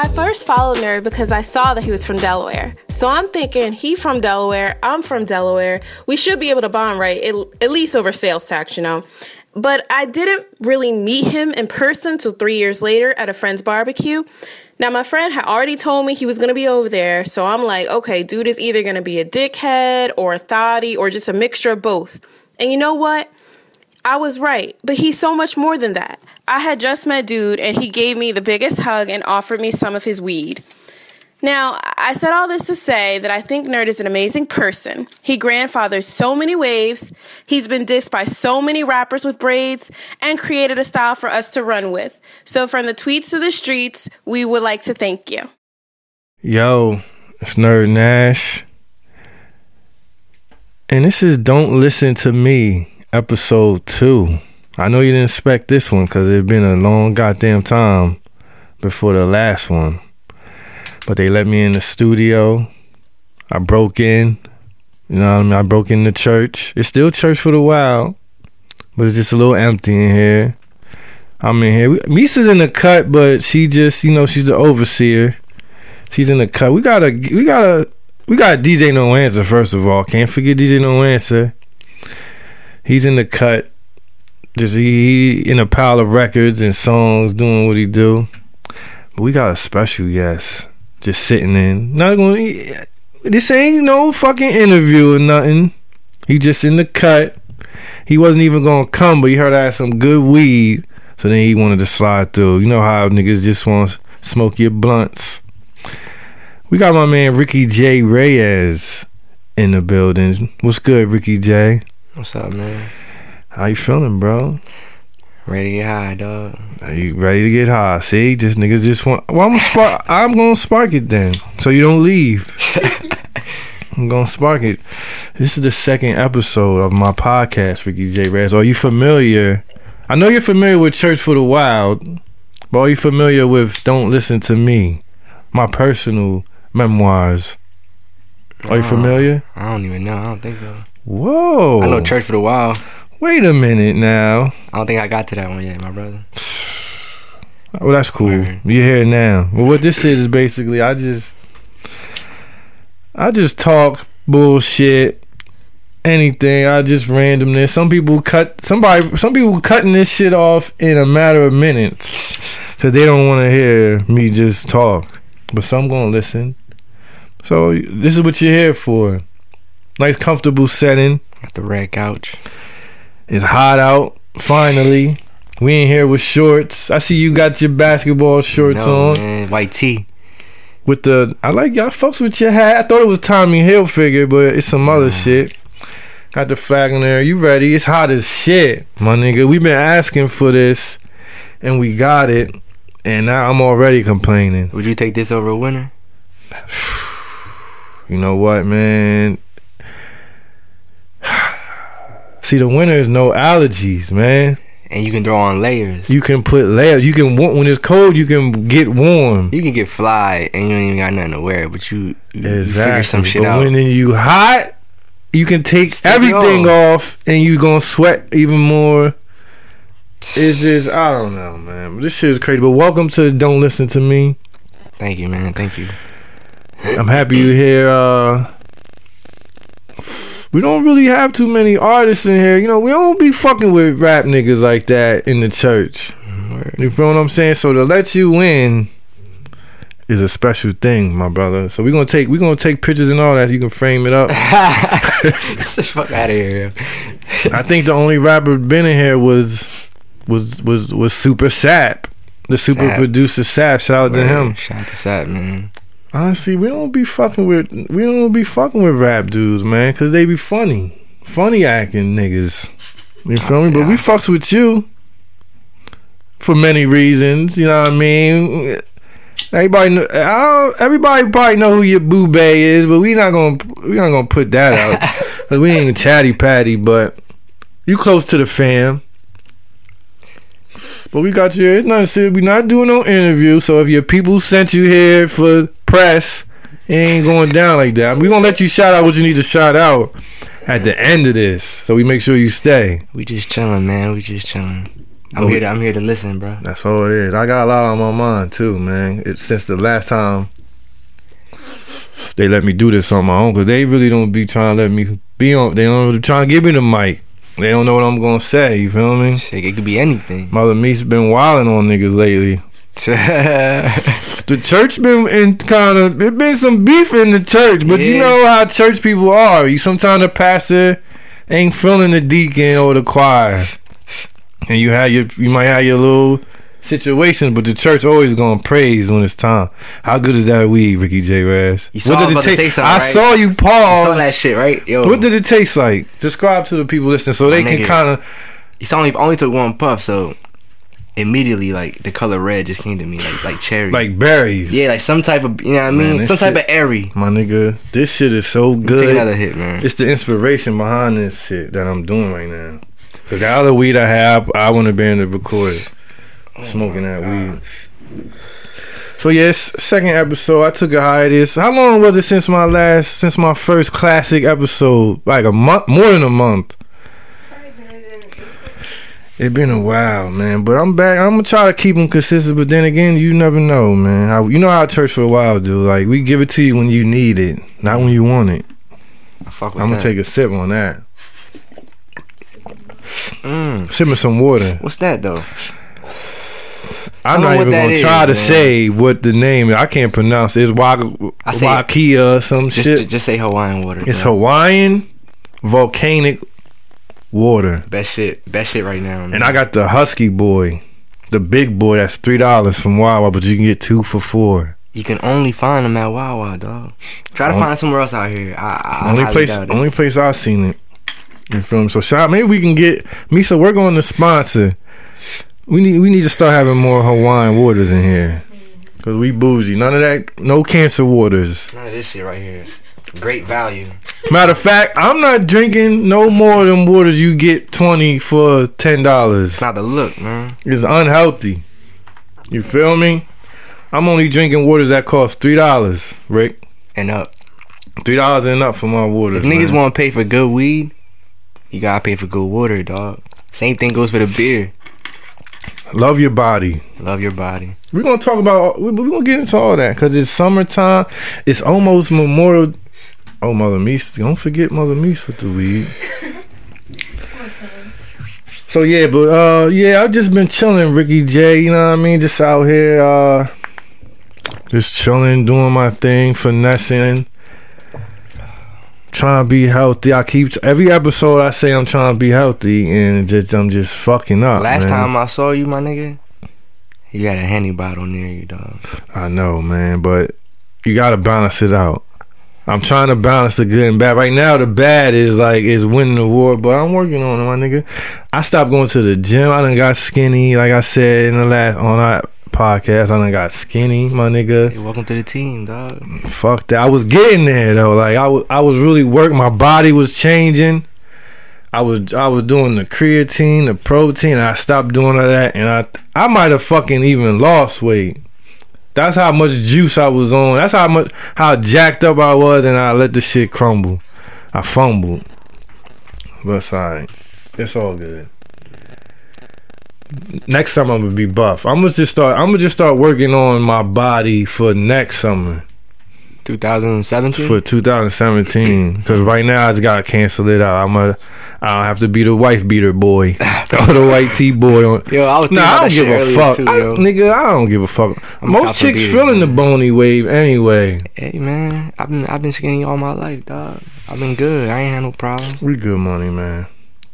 I first followed Nerd because I saw that he was from Delaware. So I'm thinking he from Delaware, I'm from Delaware. We should be able to bond right, at, at least over sales tax, you know. But I didn't really meet him in person till three years later at a friend's barbecue. Now my friend had already told me he was gonna be over there, so I'm like, okay, dude is either gonna be a dickhead or a thotty or just a mixture of both. And you know what? I was right, but he's so much more than that. I had just met dude and he gave me the biggest hug and offered me some of his weed. Now, I said all this to say that I think Nerd is an amazing person. He grandfathered so many waves, he's been dissed by so many rappers with braids, and created a style for us to run with. So, from the tweets to the streets, we would like to thank you. Yo, it's Nerd Nash. And this is Don't Listen to Me, episode two. I know you didn't expect this one because it's been a long goddamn time before the last one. But they let me in the studio. I broke in. You know what I mean? I broke in the church. It's still church for the wild, but it's just a little empty in here. I'm in here. Misa's in the cut, but she just, you know, she's the overseer. She's in the cut. We got a, we got a, we got DJ No Answer first of all. Can't forget DJ No Answer. He's in the cut. Just he, he in a pile of records and songs, doing what he do. But we got a special guest just sitting in. Not going. This ain't no fucking interview or nothing. He just in the cut. He wasn't even gonna come, but he heard I had some good weed, so then he wanted to slide through. You know how niggas just want to smoke your blunts. We got my man Ricky J Reyes in the building. What's good, Ricky J? What's up, man? How you feeling, bro? Ready to get high, dog. Are you ready to get high? See, just niggas just want. Well, I'm gonna spark. I'm gonna spark it then, so you don't leave. I'm gonna spark it. This is the second episode of my podcast, Ricky J. Reyes. Are you familiar? I know you're familiar with Church for the Wild, but are you familiar with Don't Listen to Me, my personal memoirs? Are you familiar? I don't even know. I don't think so. Whoa! I know Church for the Wild. Wait a minute now. I don't think I got to that one yet, my brother. Well, that's cool. Word. You're here now. Well, what this is is basically, I just, I just talk bullshit, anything. I just randomness. Some people cut somebody. Some people cutting this shit off in a matter of minutes because they don't want to hear me just talk. But some gonna listen. So this is what you're here for. Nice, comfortable setting. Got the red couch. It's hot out. Finally, we ain't here with shorts. I see you got your basketball shorts No, on man. White tee. with the. I like y'all folks with your hat. I thought it was Tommy Hilfiger, but it's some other shit. Got the flag on there. You ready? It's hot as shit, my nigga. we been asking for this, and we got it. And now I'm already complaining. Would you take this over a winner? You know what, man? See, the winter is no allergies, man. And you can throw on layers. You can put layers. You can when it's cold, you can get warm. You can get fly and you don't even got nothing to wear, but you, you, you figure some shit but out. when you hot, you can take Stick everything off, and you gonna sweat even more. It's just I don't know, man. This shit is crazy. But welcome to Don't Listen to Me. Thank you, man. Thank you. I'm happy you're here. Uh, we don't really have too many artists in here. You know, we don't be fucking with rap niggas like that in the church. You feel what I'm saying? So to let you in is a special thing, my brother. So we're gonna take we're gonna take pictures and all that. So you can frame it up. Get the fuck out of here. I think the only rapper been in here was was was was Super Sap, the super Sap. producer Sap. Shout out to him. Shout out to Sap, man. Honestly, we don't be fucking with we don't be fucking with rap dudes, man, because they be funny, funny acting niggas. You feel me? But we fucks with you for many reasons. You know what I mean? Everybody, know, I don't, everybody probably know who your boo bay is, but we not gonna we not gonna put that out. 'Cause we ain't chatty patty, but you close to the fam. But we got you. It's nothing serious. We not doing no interview. So if your people sent you here for press, it ain't going down like that. We gonna let you shout out what you need to shout out at the end of this. So we make sure you stay. We just chilling, man. We just chilling. I'm here. To, I'm here to listen, bro. That's all it is. I got a lot on my mind too, man. It, since the last time they let me do this on my own, cause they really don't be trying to let me be on. They don't trying to give me the mic. They don't know what I'm gonna say. You feel me? Shit, it could be anything. Mother Me's been wilding on niggas lately. The church been in kind of there been some beef in the church, but you know how church people are. You sometimes the pastor ain't feeling the deacon or the choir, and you have your you might have your little situations, but the church always gonna praise when it's time. How good is that weed, Ricky J. Raz? You saw I about to say something, I right? saw you You pause. saw that shit, right? Yo, What did it taste like? Describe to the people listening so they My can kind of you saw me. Only took one puff, so immediately, like the color red just came to me, like like cherry. like berries. yeah, like some type of you know what I mean, this some type shit- of airy. my nigga, this shit is so Take good. another hit, man. It's the inspiration behind this shit that I'm doing right now. Cause all the weed I have, I want to be able to record it. Oh smoking that weed. So yes, second episode. I took a hiatus. How long was it since my last, since my first classic episode? Like a month, more than a month. It been a while, man. But I'm back. I'm gonna try to keep them consistent. But then again, you never know, man. How, you know how church for a while do. Like we give it to you when you need it, not when you want it. I fuck with I'm gonna that. take a sip on that. Mm, Sip me some water. what's that though? I'm not even gonna is, try to man. say what the name is. I can't pronounce it. It's I say- Wakia or some Just shit. just say Hawaiian water. it's bro. Hawaiian volcanic water. best shit. Best shit right now. Man. And I got the Husky Boy, the big boy. That's three dollars from Wawa, but you can get two for four. You can only find them at Wawa, dog. Try to Only- find somewhere else out here. I, I only place, only place I've seen it. You feel me? So shout. Maybe we can get Misa. We're going to sponsor. We need we need to start having more Hawaiian waters in here. Cause we bougie. None of that. No cancer waters. None of this shit right here. Great value. Matter of fact, I'm not drinking no more of them waters you get twenty for ten dollars. It's not the look, man. It's unhealthy. You feel me? I'm only drinking waters that cost three dollars, Rick. And up. Three dollars and up for my waters. If niggas want to pay for good weed, you gotta pay for good water, dog. Same thing goes for the beer. love your body. Love your body. We're gonna talk about. We're gonna get into all that because it's summertime. It's almost Memorial. Oh, Mother Meese! Don't forget Mother Meese with the weed. So yeah, but uh, yeah, I've just been chilling, Ricky J. You know what I mean? Just out here, uh, just chilling, doing my thing, finessing, trying to be healthy. I keep every episode I say I'm trying to be healthy, and just I'm just fucking up. Last man. time I saw you, my nigga, you had a henny bottle near you, dog. I know, man, but you gotta balance it out. I'm trying to balance the good and bad. Right now, the bad is like is winning the war, but I'm working on it, my nigga. I stopped going to the gym. I done got skinny, like I said in the last on that podcast. I done got skinny, my nigga. Hey, welcome to the team, dog. Fuck that. I was getting there though. Like I was, I was really working. My body was changing. I was, I was doing the creatine, the protein. I stopped doing all that, and I, I might have fucking even lost weight. That's how much juice I was on. That's how much, how jacked up I was, and I let the shit crumble. I fumbled, but it's. It's all good. Next summer I'm gonna be buff. I'm gonna just start. I'm gonna just start working on my body for next summer. 2017. for 2017 because right now I just gotta cancel it out. I'm a, I don't have to be the wife beater boy or the white tee boy. On, Yo, I was thinking nah, I don't give a fuck, too, I- nigga. I don't give a fuck. I'm Most chicks feeling the bony wave anyway. Hey man, I've been I've been skinny all my life, dog. I've been good. I ain't had no problems. We good money, man.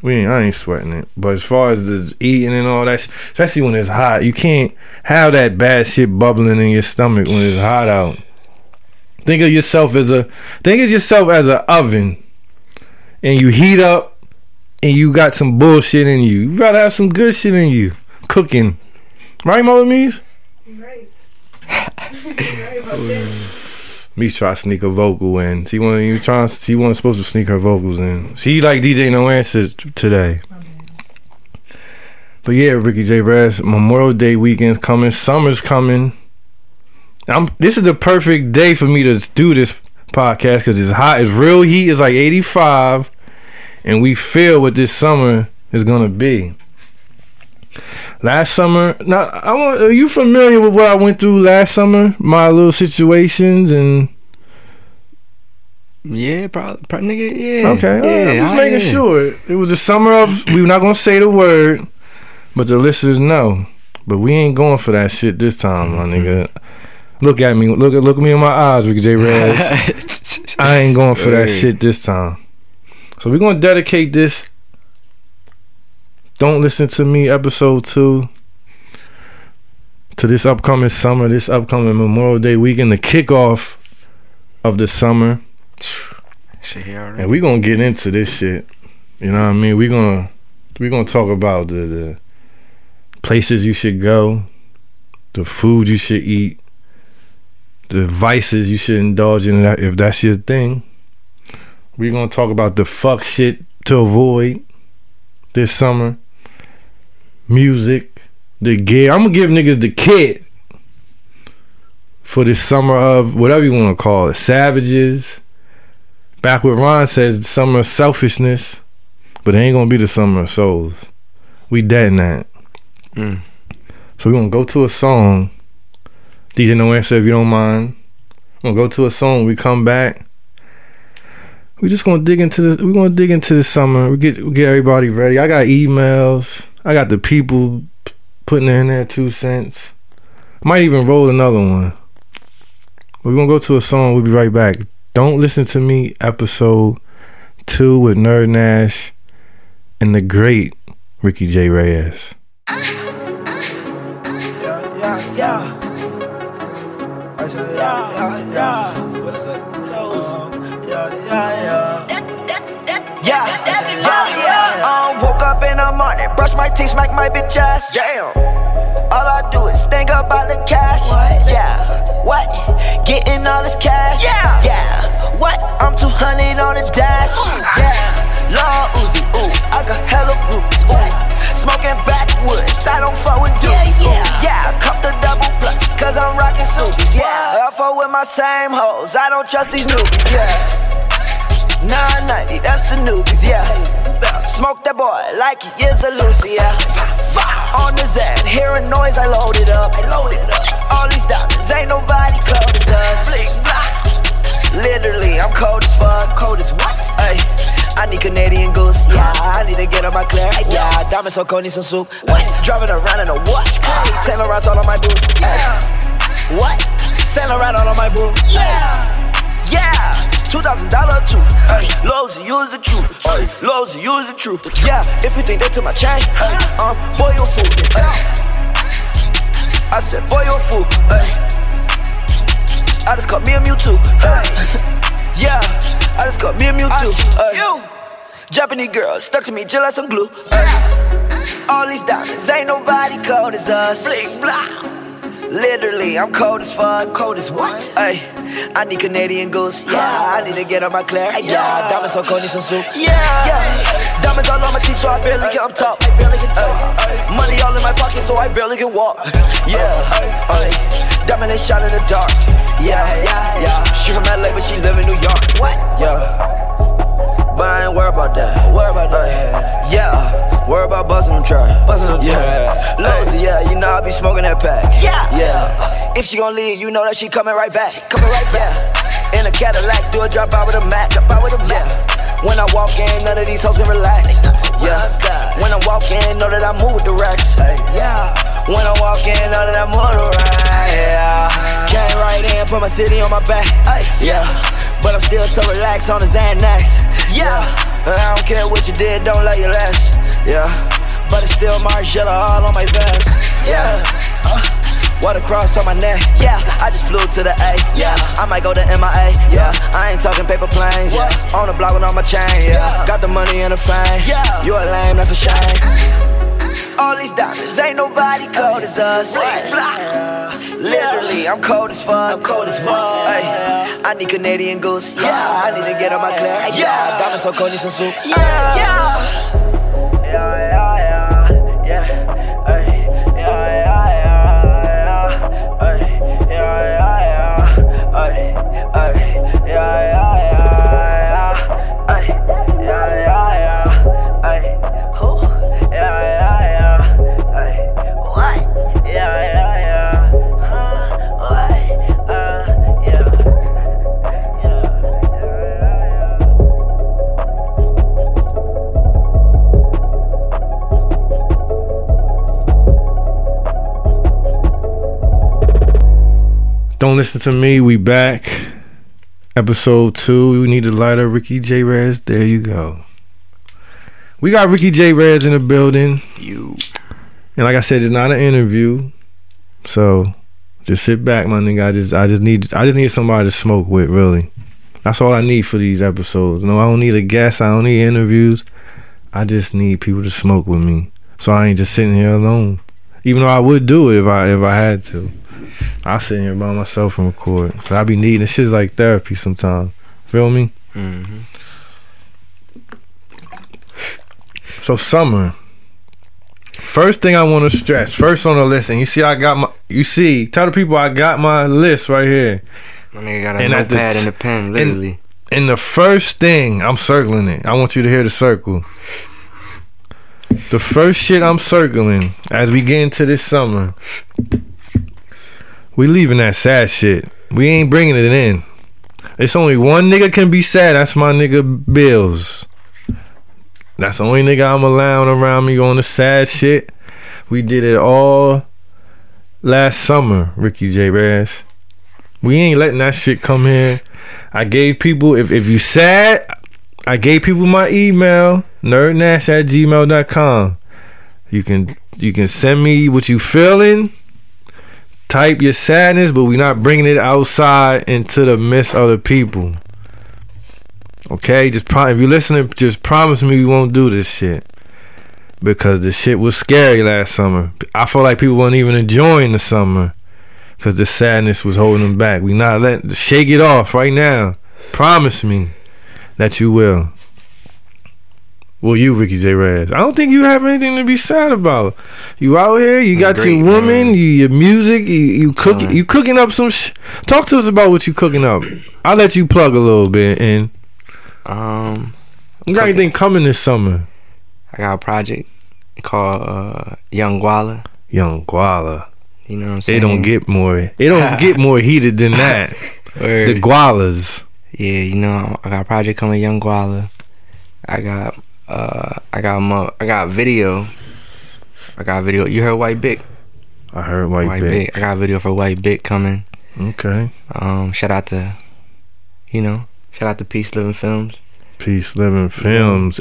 We ain't, I ain't sweating it. But as far as the eating and all that, especially when it's hot, you can't have that bad shit bubbling in your stomach when it's hot out. Think of yourself as a think of yourself as an oven, and you heat up, and you got some bullshit in you. You gotta have some good shit in you, cooking, right, Mother Mees? Right. Me try to sneak a vocal in. She wasn't even trying. She wasn't supposed to sneak her vocals in. She like DJ No Answer today. But yeah, Ricky J. Rez, Memorial Day weekend's coming, summer's coming. I'm. This is the perfect day for me to do this podcast because it's hot. It's real heat. It's like 85, and we feel what this summer is gonna be. Last summer, now I want. Are you familiar with what I went through last summer? My little situations and. Yeah, probably, probably nigga. Yeah. Okay, Yeah. I'm just I- making yeah. sure. It was the summer of. We were not gonna say the word, but the listeners know. But we ain't going for that shit this time, my nigga. Look at me. Look at look at me in my eyes, Ricky J. Rez. I ain't going for that Hey. shit this time. So we're gonna dedicate this. Don't listen to me, episode two. To this upcoming summer, this upcoming Memorial Day weekend, the kickoff of the summer. Shit here already. And we're gonna get into this shit. You know what I mean? We're gonna we gonna talk about the, the places you should go, the food you should eat, the vices you should indulge in if that's your thing. We're gonna talk about the fuck shit to avoid this summer. Music, the gear. I'm gonna give niggas the kit for this summer of whatever you wanna call it. Savages. Back what Ron says, summer of selfishness, but it ain't gonna be the summer of souls. We dead in that. Mm. So we're gonna go to a song. DJ No Answer, if you don't mind. We're gonna go to a song. We come back. We just gonna dig into this. We're gonna dig into the summer. We get we get everybody ready. I got emails. I got the people putting in their two cents. Might even roll another one. We're gonna go to a song. We'll be right back. Don't listen to me. Episode two with Nerd Nash and the great Ricky J Reyes. Yeah, yeah, yeah. I yeah, yeah, yeah. What is it? Uh, yeah, yeah, yeah. Yeah, yeah, yeah. Um, woke up in the morning, brush my teeth, smack my bitch ass. Damn. All I do is think about the cash. Yeah. What? Getting all this cash. Yeah. Yeah. What? I'm 200 on the dash. Yeah. Long Uzi, ooh. I got hella groupies, ooh. Smoking backwoods, I don't fuck with dudes. Yeah, yeah. Yeah cuff the double plus, cause I'm rocking subies. Yeah. I fuck with my same hoes, I don't trust these newbies. Yeah. 990, that's the newbies, yeah. Smoke that boy like he is a Lucy, yeah. On the Zen, hearing noise, I load it up. I load it up. All these diamonds, ain't nobody cold as us. Literally, I'm cold as fuck. Cold as what? Ay, I need Canadian goose, yeah. I need to get on my clear, yeah. Diamonds so cold, need some soup. Ay, driving around in a watch. Saint Laurent's all on my boots. Ay, what? Saint Laurent all on my boots. Yeah, yeah. Two thousand dollar tooth. Hey, Lowe's, use the truth. Hey, Lowe's, use the truth. Yeah, if you think that to my chain, hey, um, boy, you fool. Hey. I said, boy, you fool. Hey. I just caught me a Mewtwo. Hey. yeah, I just caught me a Mewtwo. Hey. You. Japanese girl stuck to me just like some glue. Hey. All these diamonds, ain't nobody cold as us. Bling, blah. Literally, I'm cold as fuck. Cold as what? Hey, I need Canadian goose. Yeah, I need to get on my clear. Yeah, diamonds so cold, need some soup. Yeah, yeah. Diamonds all on my teeth, so I barely can talk. I barely can talk. Money all in my pocket, so I barely can walk. Yeah, ay. Diamond they shine in the dark. Yeah, yeah, yeah. She from LA, but she live in New York. What? Yeah. But I ain't worried about that. Worry about that. yeah. Worry about busting them trap. Busting them yeah. Lousy, yeah. You know I be smoking that pack. Yeah. Yeah. If she gon' leave, you know that she coming right back. She coming right back. In a Cadillac, do a drop out with a Mac. Drop out with a Mac. When I walk in, none of these hoes can relax. Yeah. When I walk in, know that I move with the racks. Yeah. When I walk in, know that I move the racks. Yeah. Came right in, put my city on my back. Yeah. But I'm still so relaxed on the Xanax. Yeah. I don't care what you did, don't let you last. Yeah. But it's still Margiela all on my vest. Yeah. Uh, Water cross on my neck, yeah. I just flew to the A, yeah. I might go to MIA, yeah. I ain't talking paper planes, yeah. On the block with on my chain, yeah. Got the money and the fame, yeah. You a lame, that's a shame. Uh, uh, uh. All these diamonds, ain't nobody cold as us. Literally, I'm cold as fuck. I'm cold as fuck. Ay, I need Canadian goose. Yeah, I need to get on my clear. Yeah, diamonds so cold, need some soup. Yeah, yeah. Yeah, Don't listen to me. We back. Episode two. We need to light up Ricky J. Rez. There you go. We got Ricky J. Rez in the building. You. And like I said, it's not an interview. So just sit back, my nigga. I just I just need I just need somebody to smoke with, really. That's all I need for these episodes. No, I don't need a guest, I don't need interviews. I just need people to smoke with me. So I ain't just sitting here alone. Even though I would do it if I if I had to. I sit here by myself and record. Cause I be needing this shit's like therapy sometimes. Feel me? Mm-hmm. So summer. First thing I want to stress, first on the list, and you see I got my you see, tell the people I got my list right here. My nigga got a And at the notepad t- and a pen, literally. And the first thing, I'm circling it. I want you to hear the circle. The first shit I'm circling as we get into this summer, we leaving that sad shit. We ain't bringing it in. It's only one nigga can be sad. That's my nigga Bills. That's the only nigga I'm allowing around me on the sad shit. We did it all last summer, Ricky J. Rez. We ain't letting that shit come here. I gave people if, if you sad, I gave people my email, nerdnash at gmail.com. You can you can send me what you feeling. Type your sadness, but we're not bringing it outside into the midst of the people. Okay, just pro- if you're listening, just promise me you won't do this shit because the shit was scary last summer. I feel like people weren't even enjoying the summer because the sadness was holding them back. We not letting shake it off right now. Promise me that you will. Well, you, Ricky J. Rez. I don't think you have anything to be sad about. You out here, you got Great, your woman, you your music, you you cook, you cooking up some. Sh- Talk to us about what you cooking up. I'll let you plug a little bit, and Um, you got anything coming this summer? I got a project called uh, Young Guala. Young Guala. You know what I'm saying? It don't get more. It don't get more heated than that. The Gualas. Yeah, you know, I got a project coming, Young Guala. I got, uh, I got, mo- I got video. I got video. You heard White Big? I heard White, White Big. Big. I got a video for White Big coming. Okay. Um, shout out to, you know, shout out to Peace Living Films. Peace Living Films.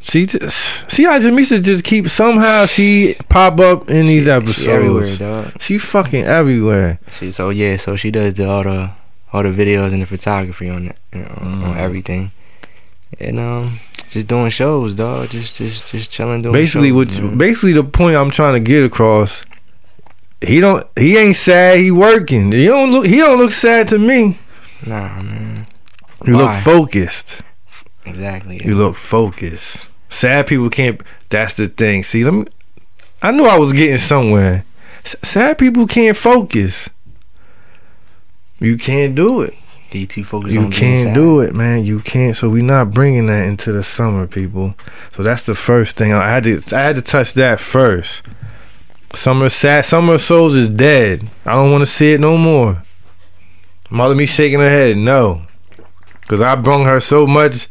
See, just see how Jamisa just keep somehow she pop up in these She everywhere, episodes. dog. She fucking everywhere. She, so yeah, so she does the, all the all the videos and the photography on it, you know, Mm. on everything, and um, just doing shows, dog. Just just just chilling, doing. basically, shows, what man. basically the point I'm trying to get across. He don't. He ain't sad. He working. He don't look. He don't look sad to me. Nah, man. You look focused. Exactly. You look focused. Sad people can't. That's the thing. See, let me. I knew I was getting somewhere. Sad people can't focus. You can't do it. You too focused You can't do it, man. You can't. So we're not bringing that into the summer, people. So that's the first thing. I had to. I had to touch that first. Summer sad. Summer souls is dead. I don't want to see it no more. Mother me shaking her head. No, because I brung her so much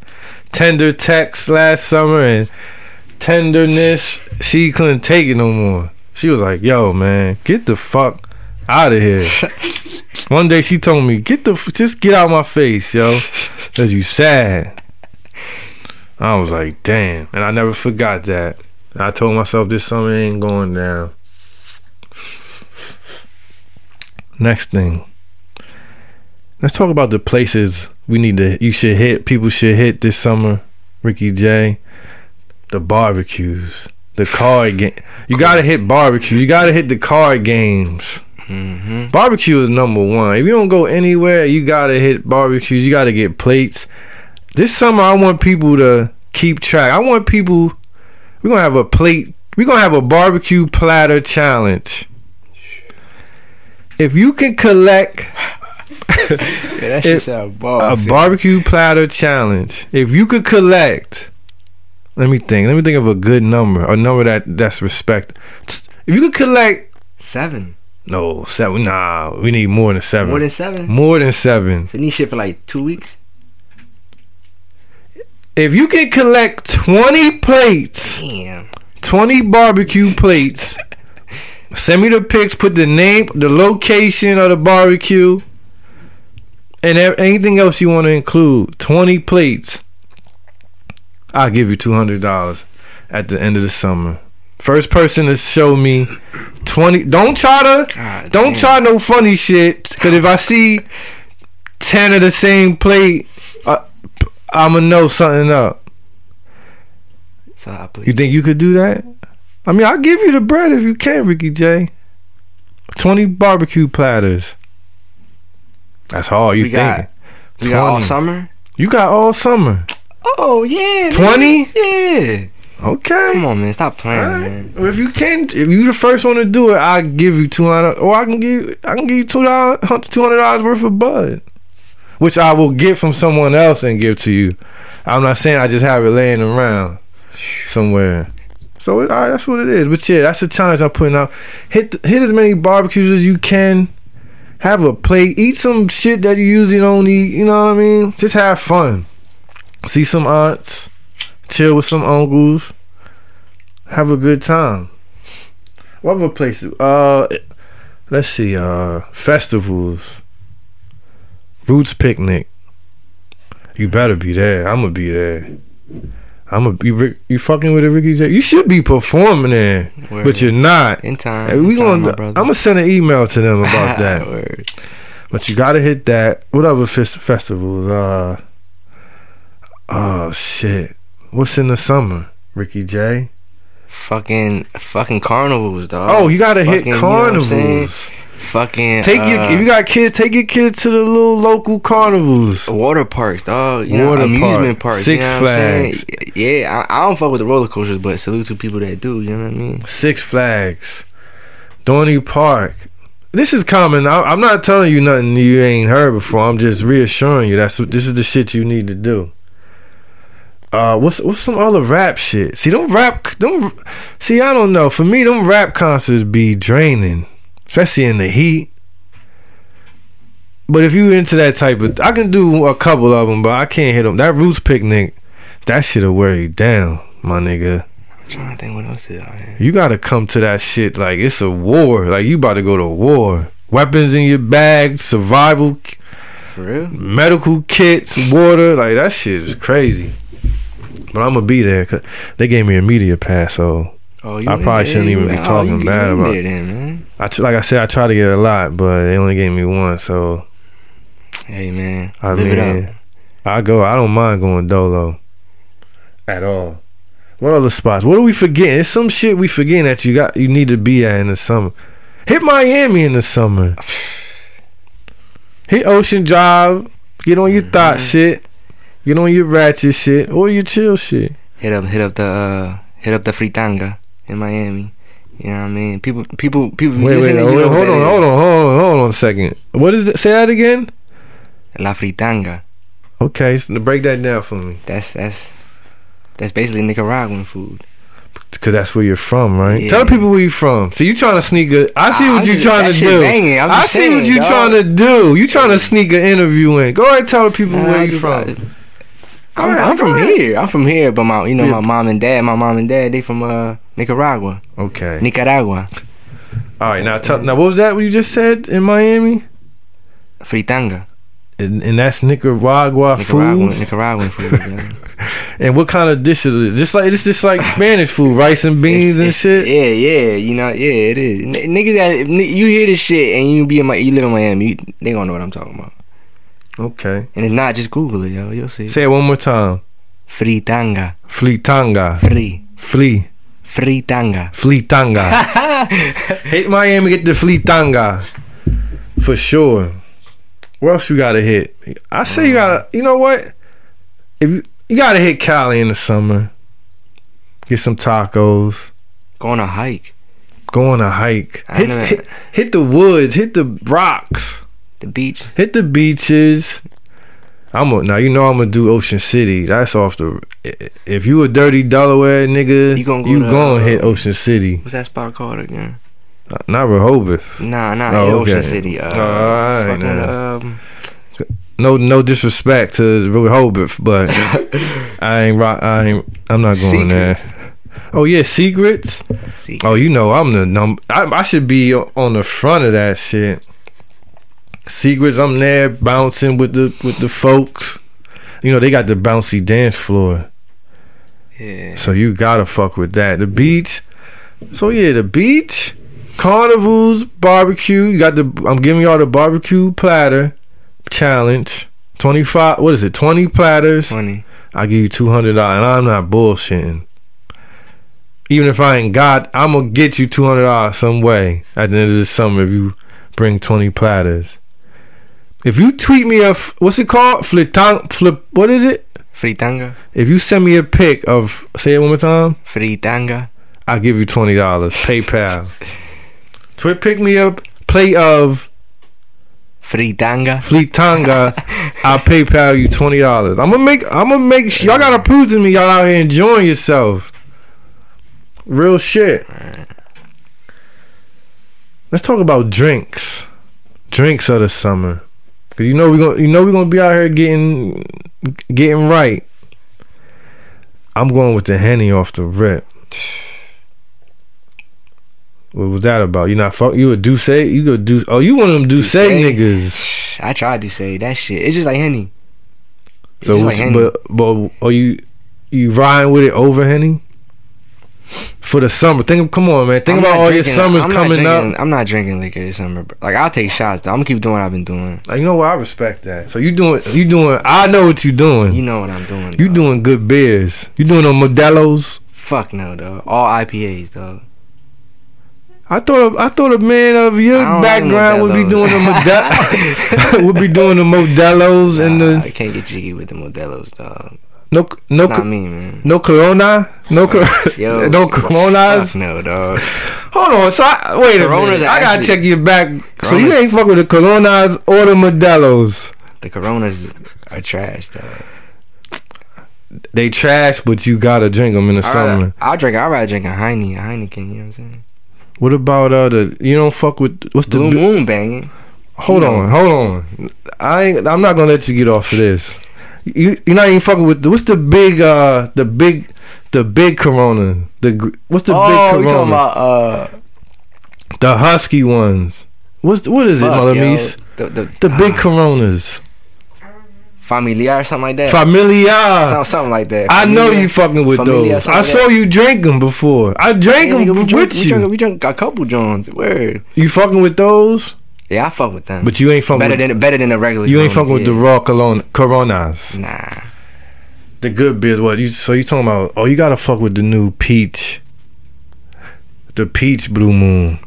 tender text last summer and tenderness. She couldn't take it no more. She was like, "Yo, man, get the fuck out of here." One day she told me, "Get the f- just get out my face, yo, cause you sad." I was like, "Damn," and I never forgot that. I told myself this summer ain't going down. Next thing, let's talk about the places we need to. You should hit. People should hit this summer. Ricky J, the barbecues, the card game. You gotta hit barbecue. You gotta hit the card games. Mm-hmm. Barbecue is number one. If you don't go anywhere, you gotta hit barbecues. You gotta get plates. This summer, I want people to keep track. I want people. We're gonna have a plate. We're gonna have a barbecue platter challenge. If you can collect Yeah, that shit sound a barbecue platter challenge, if you could collect, let me think. Let me think of a good number. A number that that's respect. If you could collect, Seven. No seven. Nah, we need more than seven. More than seven. More than seven. So you need shit for like two weeks. If you can collect 20 plates, Damn. 20 barbecue plates, Send me the pics. Put the name, the location of the barbecue, and anything else you want to include. Twenty plates. I'll give you two hundred dollars at the end of the summer. First person to show me twenty. Don't try to. God don't damn. try no funny shit. Cause if I see ten of the same plate, uh, I'ma know something up. So I please. You think you could do that? I mean, I'll give you the bread if you can, Ricky J. Twenty barbecue platters. That's hard. You think? got- we got all summer. You got all summer. Oh yeah. 20? Yeah. Okay. Come on, man. Stop playing, right. man. If you can, if you the first one to do it, I give you two hundred, or I can give, I can give you two dollars, two hundred dollars worth of bud, which I will get from someone else and give to you. I'm not saying I just have it laying around somewhere. So it, all right, that's what it is. But yeah, that's the challenge I'm putting out. Hit hit as many barbecues as you can. Have a plate. Eat some shit that you usually don't eat. You know what I mean? Just have fun. See some aunts. Chill with some uncles have a good time. What other places? Uh, let's see. Uh, festivals. Roots picnic. You better be there. I'm gonna be there. I'm gonna be. You fucking with a Ricky J? You should be performing there, Word. but you're not. in time. Hey, we in time, gonna. I'm gonna send an email to them about that. Word. But you gotta hit that. What other festivals? Uh. Oh shit! What's in the summer, Ricky J? Fucking fucking carnivals, dog. Oh, you gotta hit Fucking, you know what I'm saying? carnivals. Fucking Take your uh, if you got kids, take your kids to the little local carnivals. water parks, dog. You Water know, amusement park, parks. Six you know Flags. Yeah, I, I don't fuck with the roller coasters, but salute to people that do. You know what I mean? Six Flags, Dorney Park. This is common. I, I'm not telling you nothing you ain't heard before. I'm just reassuring you that's what this is the shit you need to do. Uh, what's what's some other rap shit? See, them rap, them. See, I don't know. For me, them rap concerts be draining, especially in the heat. But if you into that type of, I can do a couple of them, but I can't hit them. That Roots picnic, that shit'll wear you down, my nigga. I'm trying to think what else is out here. You gotta come to that shit like it's a war. Like you about to go to war. Weapons in your bag, survival, For real? medical kits, water. Like that shit is crazy. But I'm gonna be there because they gave me a media pass, so Oh, you I probably shouldn't even be Oh, talking you- bad about- there then, man. I like I said, I try to get a lot, but they only gave me one, so Hey, man, I live mean, it up. I go. I don't mind going dolo at all. What other spots? What are we forgetting? It's some shit we forgetting that you got. You need to be at in the summer. Hit Miami in the summer. Hit Ocean Drive. Get on your thought Mm-hmm. shit. Get on your ratchet shit or your chill shit. Hit up, hit up the, uh, hit up the fritanga in Miami. You know what I mean? People, people, people. Wait, wait, listening, wait, hold on, that hold on, hold on, hold on a second. What is that? Say that again. La fritanga. Okay, so break that down for me, That's that's that's basically Nicaraguan food. because that's where you're from, right? Yeah. Tell people where you're from. See, you trying to sneak a. I see Ah, what you just- trying to do. I see what you dog. trying to do. You trying to sneak an interview in. Go ahead, tell the people Nah, where I you just- from. I'm, I'm from here. I'm from here, but my you know Yeah. my mom and dad, my mom and dad, they from uh Nicaragua, Okay. Nicaragua. All right. Now, tell, now, what was that? What you just said in Miami? Fritanga, And, and that's Nicaragua Nicaraguan, food. Nicaraguan food. man. And what kind of dishes? Is it? Just like it's just like Spanish food, rice and beans It's- and it's- shit. Yeah, yeah, you know, yeah, it is. N- niggas that n- you hear this shit and you be in my, you live in Miami, you, they gonna know what I'm talking about. Okay. And if not, just Google it, yo. You'll see. Say it one more time. Fritanga, Fleetanga. free, Flea. fritanga. Fleetanga. hit Miami, get the Fleetanga. For sure. What else you gotta hit? I say you gotta. You know what? If you you gotta hit Cali in the summer. Get some tacos. Go on a hike. Go on a hike. Hit, hit, hit the woods. Hit the rocks. The beach. Hit the beaches. I'm a, now you know I'm gonna do Ocean City. That's off the. If you a dirty Delaware nigga, You gonna go you to, gonna uh, hit Ocean City, What's that spot called again? not Rehoboth. Nah, nah, Oh, okay. Ocean City. Uh, Oh, fucking, nah. um, No, no disrespect to Rehoboth, but I ain't rock. I ain't. I'm not going there. Oh yeah, secrets. See, Oh, you know I'm the number. I, I should be on the front of that shit. Secrets, I'm there bouncing with the with the folks. You know they got the bouncy dance floor, yeah. so you gotta fuck with that. The beach. So yeah, the beach, carnivals, barbecue. You got the. I'm giving y'all the barbecue platter challenge. Twenty five. What is it? Twenty platters. Funny. I give you two hundred dollars, and I'm not bullshitting. Even if I ain't got, I'm gonna get you two hundred dollars some way at the end of the summer if you bring twenty platters. If you tweet me a f- what's it called? Flitang flip. What is it? Fritanga. If you send me a pic of, say it one more time, Fritanga. I'll give you twenty dollars. PayPal. Tweet pick me up. Play of Fritanga. Fleetanga, I'll PayPal you twenty dollars. I'm gonna make. I'm gonna make. Y'all gotta prove to me y'all out here enjoying yourself. Real shit. Let's talk about drinks. Drinks of the summer. Cause you know we gonna. You know we gonna be out here getting, getting right. I'm going with the henny off the rip. What was that about? You not fuck? You a D'ussé? You go do? Oh, you one of them D'ussé niggas. I tried to say that shit. It's just like Henny. It's So, like Henny. but but are you you riding with it over Henny for the summer? Think, of come on, man. Think I'm about all your summers I'm coming drinking- up. I'm not drinking liquor this summer. bro. Like I'll take shots though. I'm gonna keep doing what I've been doing. Like, you know what? I respect that. So you doing you doing? I know what you doing. You know what I'm doing. You dog. doing good beers. You doing the Modelo's. Fuck no, dog. All IPAs, dog. I thought I thought a man of your like background would be doing the Model would be doing the Modelo's and the I can't get jiggy with the Modelo's, dog. No no not me, man. no Corona no co- Yo, no Coronas. No, dog. Hold on, so I, wait a Coronas minute. are I gotta actually- check your back. So you ain't fuck with the Coronas or the Modelo's. The Coronas are trash, dog. They trash, but you gotta drink them in the I'll summer. rather- I'll drink. I'd rather drink a Heine, a Heineken. You know what I'm saying? What about uh the? You don't fuck with what's the? Blue Moon banging. hold you on, know. hold on. I ain't, I'm not gonna let you get off of this. You you're not even fucking with the, what's the big uh the big the big Corona the what's the oh, big you talking Corona about uh? the husky ones. What's what is it, Mother Mies? The the, The big ah, Coronas, familiar or something like that. familiar. Something, something like that. I know you fucking with Familiar, those. I like saw that. you drink them before. I drank Yeah, them nigga, we with drunk, we you. drunk, we drunk a couple Jones. Word. You fucking with those, Yeah, I fuck with them. but you ain't fucking. better with, than better than the regular. you ain't fucking with the yeah. raw Corona, Coronas. Nah. The good beers. What you? So you talking about? Oh, you gotta fuck with the new peach. The peach blue moon.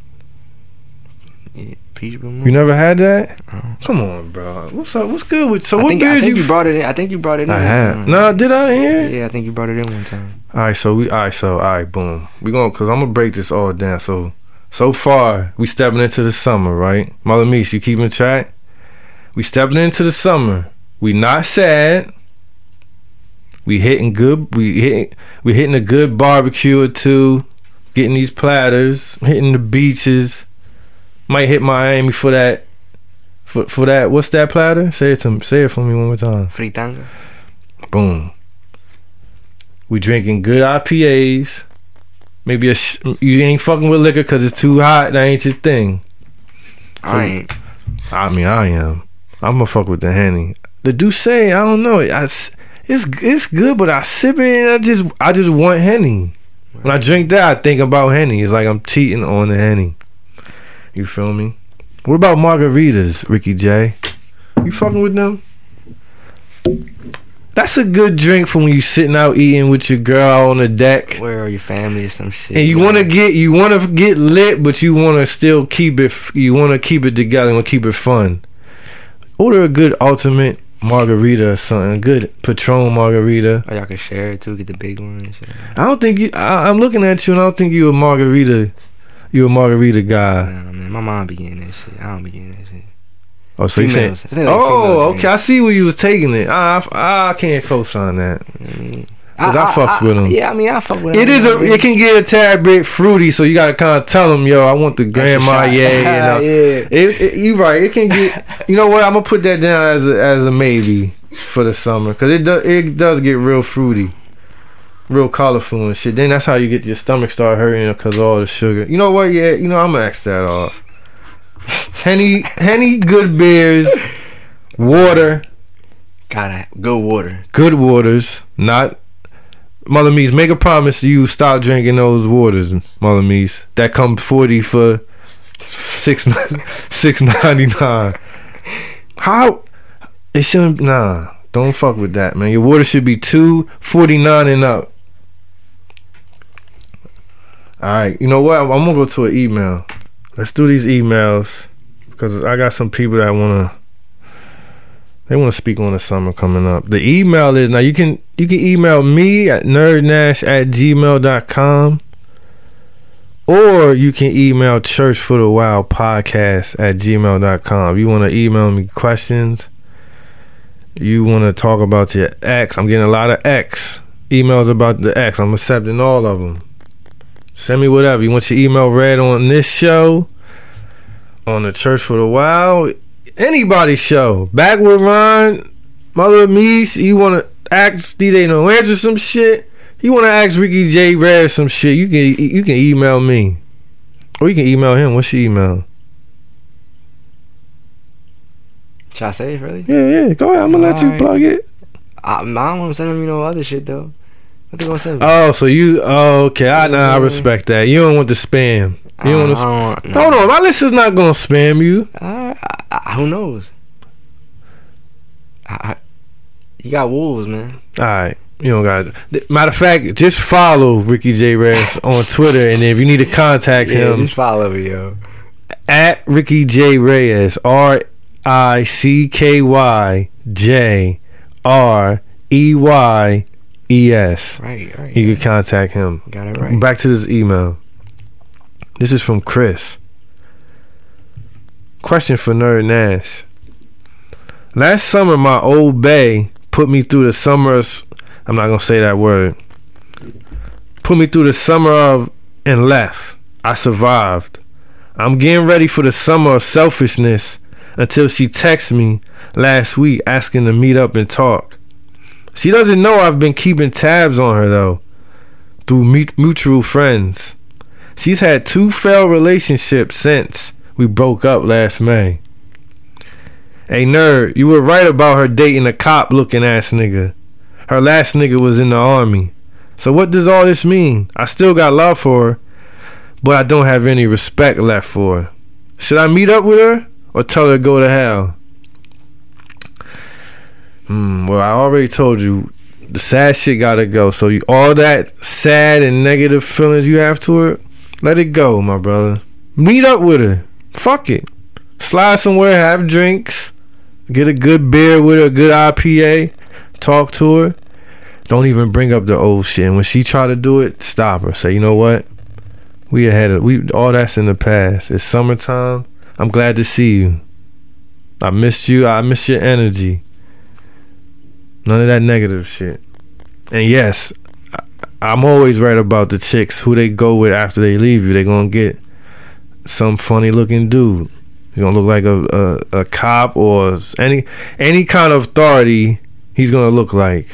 Yeah, peach blue moon. You never had that? Uh-huh. Come on, bro. What's up? What's good with? So I what think, I think you? you brought it in. I think you brought it in. I one had. time. No, did I hear? Yeah, I think you brought it in one time. All right, so we. All right, so all right, boom. We gonna cause I'm gonna break this all down. So so far we stepping into the summer, right? Mother Mies, you keeping track? We stepping into the summer. We not sad. We hitting good. We hitting. We hitting a good barbecue or two. Getting these platters. Hitting the beaches. Might hit Miami for that. For for that. What's that platter? Say it to say it for me one more time. Fritanga. Boom. We drinking good IPAs. Maybe a sh- you ain't fucking with liquor because it's too hot. That ain't your thing. I ain't. I mean, I am. I'm gonna fuck with the henny. The D'ussé, I don't know. I it's it's good, but I sip it and I just I just want henny. When I drink that, I think about henny. It's like I'm cheating on the henny. You feel me? What about margaritas, Ricky J? You fucking with them? That's a good drink for when you sitting out eating with your girl on the deck. Where are your family or some shit? And you want to get you want to get lit, but you want to still keep it. You want to keep it together. and keep it fun. Order a good ultimate margarita or something. A good Patron margarita. Or y'all can share it too. Get the big one. I don't think you. I, I'm looking at you, and I don't think you a margarita. You a margarita guy. Nah, man, my mom be getting that shit. I don't be getting that shit. Oh, so you saying? Females. I like Oh, females okay. I see where you was taking it. I, I, I can't co-sign that. Mm. 'Cause I fucks with 'em. Yeah, I mean, I fuck with It them. is a. It can get a tad bit fruity, so you gotta kind of tell them, yo, I want the grandma, yeah, you know. Yeah. It, it, you right. It can get. You know what? I'm gonna put that down as a, as a maybe for the summer because it does it does get real fruity. real colorful and shit. Then that's how you get your stomach start hurting because all the sugar. You know what? Yeah, you know I'm gonna ask that off. Henny, Henny, good beers, water, Gotta good water. good waters, not. Mother Meese, make a promise you stop drinking those waters, Mother Meese. That comes forty for six six ninety nine. How it shouldn't nah. Don't fuck with that, man. Your water should be two forty nine and up. All right, you know what? I'm, I'm gonna go to an email. Let's do these emails because I got some people that wanna they want to speak on the summer coming up. The email is now you can you can email me at nerdnash at gmail.com or you can email church for the wild podcast at gmail.com. If you want to email me questions, you want to talk about your ex. I'm getting a lot of ex emails about the ex. I'm accepting all of them. Send me whatever. You want your email read on this show, on the Church for the Wild, anybody's show. Back with Ron, Mother Meese, you want to ask DJ No Answer some shit? You want to ask Ricky J. Reyes some shit? You can you can email me, or you can email him. What's your email? Should I say it really? Yeah, yeah. Go ahead. I'm gonna let you plug it. I, I don't want to send them you know other shit though. Oh, so you? Oh, okay. I nah, I mm-hmm. respect that. You don't want to spam. You don't want I to. no. Hold on, my list is not gonna spam you. Alright, I, I, who knows? I, I, you got wolves, man. All right. You don't got. th- Matter of fact, just follow Ricky J. Reyes on Twitter, and if you need to contact Yeah, him, just follow me, yo. at Ricky J Reyes R I C K Y J R E Y E S. Right, right. You can contact him. got it right. Back to this email. This is from Chris. Question for Nerd Nash. Last summer, my old bay put me through the summers. I'm not gonna say that word. Put me through the summer of and left. I survived. I'm getting ready for the summer of selfishness until she texts me last week asking to meet up and talk. She doesn't know I've been keeping tabs on her though, through mutual friends. She's had two failed relationships since we broke up last May. Hey nerd, you were right about her dating a cop looking ass nigga. Her last nigga was in the army. So what does all this mean? I still got love for her, but I don't have any respect left for her. Should I meet up with her or tell her to go to hell? Hmm, well, I already told you the sad shit gotta go. So you, all that sad and negative feelings you have to her, let it go, my brother. Meet up with her. Fuck it. Slide somewhere, have drinks, get a good beer with her, a good IPA, talk to her. Don't even bring up the old shit. And when she try to do it, stop her. Say, you know what? We ahead of we all that's in the past. It's summertime. I'm glad to see you. I missed you. I miss your energy. None of that negative shit. And yes, I, I'm always right about the chicks who they go with after they leave you. They're gonna get some funny looking dude. He's gonna look like a, a a cop or any any kind of authority. He's gonna look like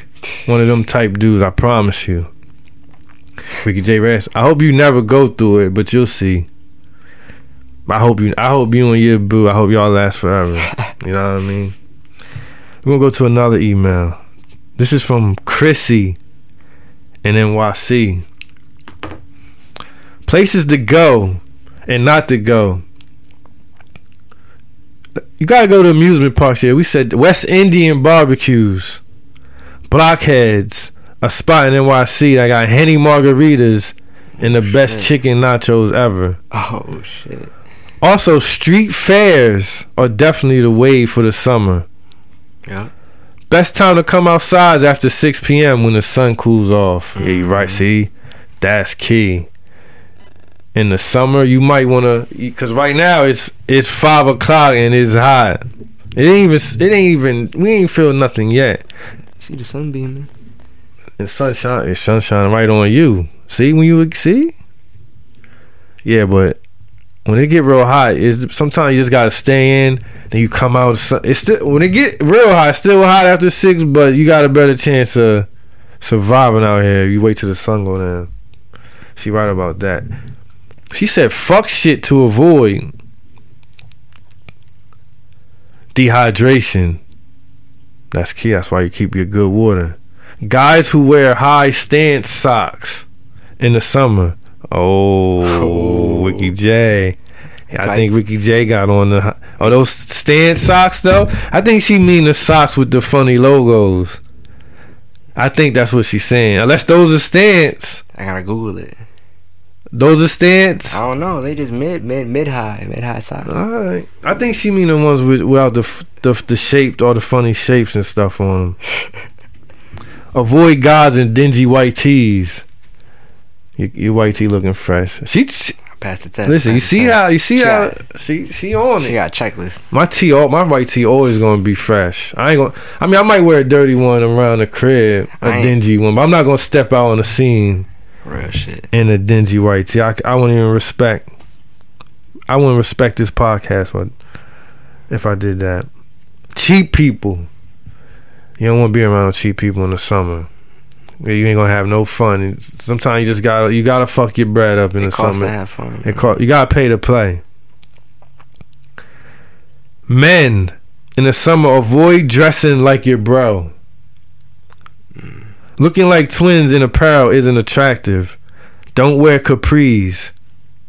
one of them type dudes. I promise you. Ricky J. Reyes. I hope you never go through it, but you'll see. I hope you. I hope you and your boo. I hope y'all last forever. you know what I mean? We're gonna go to another email. This is from Chrissy in NYC. Places to go and not to go. You gotta go to amusement parks here. We said West Indian barbecues, blockheads, a spot in NYC that got Henny margaritas and the best chicken nachos ever. Oh shit. Also, street fairs are definitely the wave for the summer. Yeah. Best time to come outside is after 6 p.m. when the sun cools off. Mm-hmm. Yeah, you right. See, that's key. In the summer, you might want to, because right now it's it's five o'clock and it's hot. It ain't even. It ain't even. We ain't feel nothing yet. See the sun beaming. And sunshine. It's sunshine right on you. See when you see. Yeah, but when it get real hot, is sometimes you just gotta stay in. Then you come out. It's still when it get real hot. Still hot after six, but you got a better chance of surviving out here. You wait till the sun go down. She right about that. She said, "Fuck shit to avoid dehydration." That's key. That's why you keep your good water. Guys who wear high stance socks in the summer. Oh, Oh. Ricky J. I think Ricky J got on the. Oh, those stance socks though. I think she mean the socks with the funny logos. I think that's what she's saying. Unless those are stance. I gotta Google it. Those are stance. I don't know. They just mid mid mid high mid high side. All right. I think she mean the ones with without the the the shaped or the funny shapes and stuff on them. Avoid guys in dingy white tees. Your, your white tee looking fresh. She, she I passed the test. listen. You see test. how you see She how got- she she on She it. got a checklist. My tee, all my white tee always gonna be fresh. I ain't gonna. I mean, I might wear a dirty one around the crib, a dingy one, but I'm not gonna step out on the scene Real shit. in a dingy white tee. I, I wouldn't even respect. I wouldn't respect this podcast but if I did that. Cheap people. You don't want to be around cheap people in the summer. You ain't gonna have no fun. Sometimes you just gotta you gotta fuck your bread up in It the costs summer. to have fun. It co- you gotta pay to play. Men in the summer avoid dressing like your bro. Looking like twins in apparel isn't attractive. Don't wear capris.